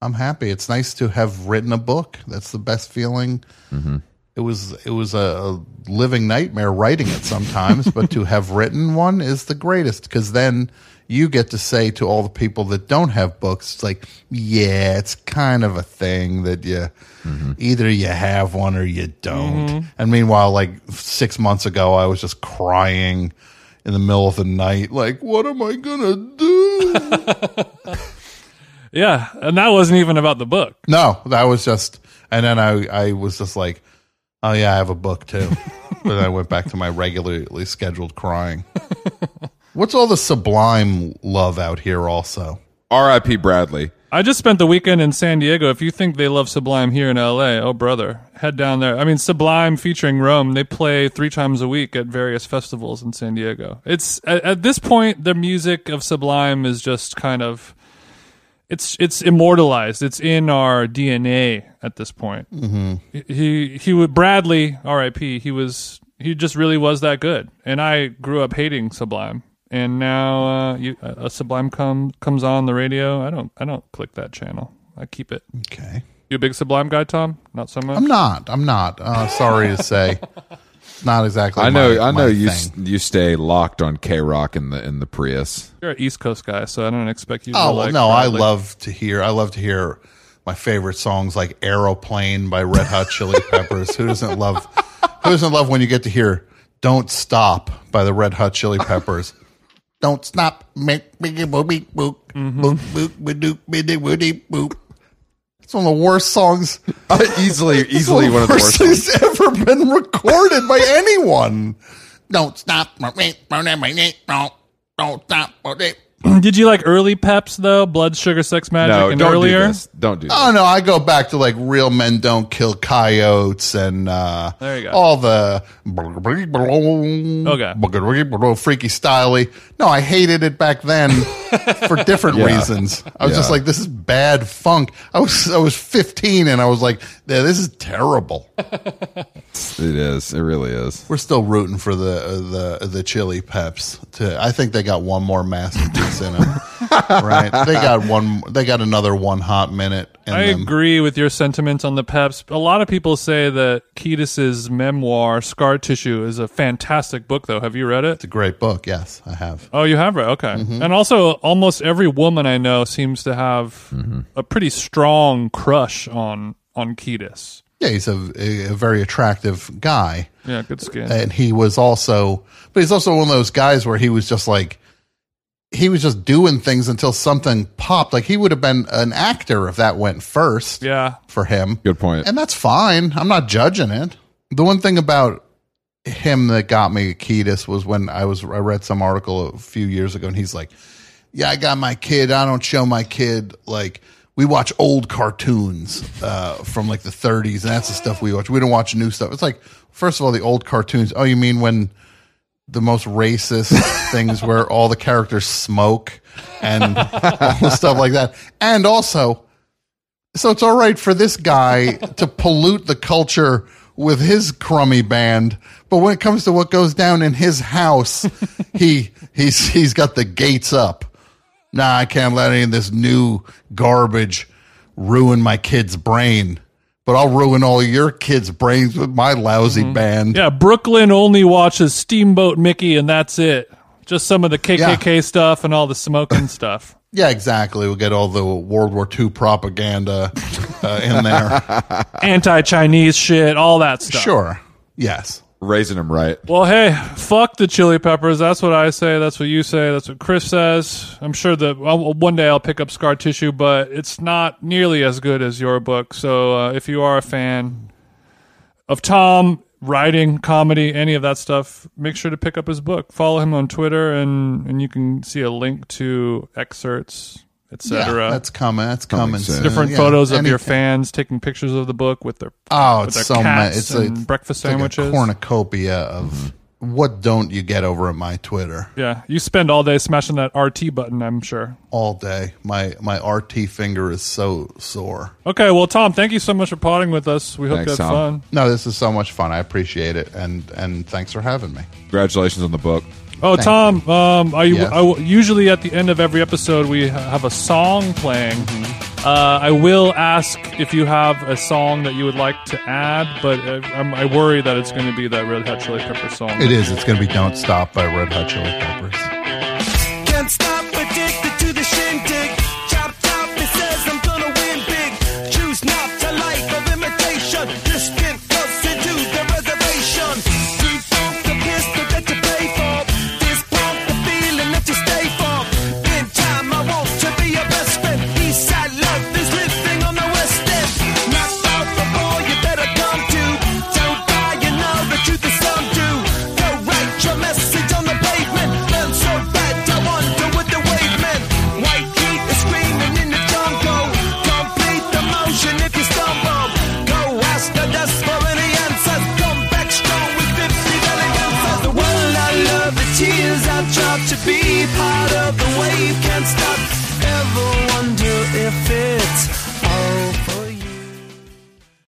I'm happy. It's nice to have written a book. That's the best feeling. Mm-hmm. It was it was a, a living nightmare writing it sometimes, but to have written one is the greatest because then you get to say to all the people that don't have books, it's like, yeah, it's kind of a thing that you mm-hmm. either you have one or you don't. Mm-hmm. And meanwhile, like six months ago, I was just crying in the middle of the night, like, what am I gonna do? Yeah, and that wasn't even about the book. No, that was just, and then I, I was just like, oh yeah, I have a book too. but I went back to my regularly scheduled crying. What's all the sublime love out here also? R.I.P. Bradley. I just spent the weekend in San Diego. If you think they love Sublime here in LA, oh brother, head down there. I mean, Sublime featuring Rome, they play three times a week at various festivals in San Diego. It's at, at this point, the music of Sublime is just kind of it's it's immortalized. It's in our DNA at this point. Mm-hmm. He he would Bradley, R.I.P. He was he just really was that good, and I grew up hating Sublime. And now uh, you, a Sublime come, comes on the radio. I don't I don't click that channel. I keep it. Okay. You a big Sublime guy, Tom? Not so much. I'm not. I'm not. Uh, sorry to say. Not exactly. I know. my- I know you. thing. s- You stay locked on KROQ in the in the Prius. You're an East Coast guy, so I don't expect you. to Oh well, like no, I love to hear. I love to hear my favorite songs like Aeroplane by Red Hot Chili Peppers. who doesn't love? Who doesn't love when you get to hear "Don't Stop" by the Red Hot Chili Peppers? Don't stop. make me boop boop boop boop boop boop boop. It's one of the worst songs. Uh, easily, easily one of the worst, worst songs ever been recorded by anyone. Don't stop. Don't stop. Did you like early Peps though? Blood, Sugar, Sex, Magik, No, and don't earlier. do this. Don't do. This. Oh no, I go back to like real men don't kill coyotes and uh There you go. all the Okay. freaky styley. No, I hated it back then for different Yeah. reasons. I was just like, this is bad funk. I was I was 15 and I was like, yeah, this is terrible. It is. It really is. We're still rooting for the the the Chili Peps. To I think they got one more masterpiece in them. right? They got one. They got another one hot minute. In I them. agree with your sentiment on the Peps. A lot of people say that Kiedis's memoir, Scar Tissue, is a fantastic book, though. Have you read it? It's a great book. Yes, I have. Oh, you have read? Okay. Mm-hmm. And also, almost every woman I know seems to have Mm-hmm. a pretty strong crush on on Kiedis. Yeah, he's a, a, a very attractive guy. Yeah, good skin. and he was also but he's also one of those guys where he was just like he was just doing things until something popped like he would have been an actor if that went first yeah. for him Good point. and that's fine i'm not judging it the one thing about him that got me Kiedis was when i was i read some article a few years ago and he's like yeah, I got my kid. I don't show my kid like we watch old cartoons uh, from like the 30s, and that's the stuff we watch. We don't watch new stuff. It's like first of all, the old cartoons. Oh, you mean when the most racist things where all the characters smoke and stuff like that, and also. So it's all right for this guy to pollute the culture with his crummy band, but when it comes to what goes down in his house, he he's he's got the gates up. Nah, I can't let any of this new garbage ruin my kid's brain. But I'll ruin all your kids' brains with my lousy band. Yeah, Brooklyn only watches Steamboat Mickey, and that's it. Just some of the KKK stuff and all the smoking stuff. Yeah, exactly. We'll get all the World War II propaganda uh, in there. Anti-Chinese shit, all that stuff. Sure. Yes. Raising him right. Well, hey, fuck the chili peppers. That's what I say. That's what you say. That's what Chris says. I'm sure that one day I'll pick up Scar Tissue, but it's not nearly as good as your book. So uh, if you are a fan of Tom writing, comedy, any of that stuff, make sure to pick up his book. Follow him on Twitter, and and you can see a link to excerpts, Yeah, etc. that's coming. That's coming. soon. soon. Different Yeah, photos of your anything. fans taking pictures of the book with their Oh, with it's their so cats much. It's and a breakfast it's like sandwiches. a cornucopia of mm-hmm. what don't you get over at my Twitter Yeah, you spend all day smashing that RT button, I'm sure. all day. My my RT finger is so sore. Okay, well, Tom, thank you so much for potting with us. We hope Thanks, you had Tom. fun. No, this is so much fun. I appreciate it, and and thanks for having me. Congratulations on the book. Oh, Thank Tom, um, I, Yes. I usually at the end of every episode we have a song playing. Mm-hmm. Uh, I will ask if you have a song that you would like to add, but uh, I'm, I worry that it's going to be that Red Hot Chili Pepper song. It is. It's going to be "Don't Stop" by Red Hot Chili Peppers.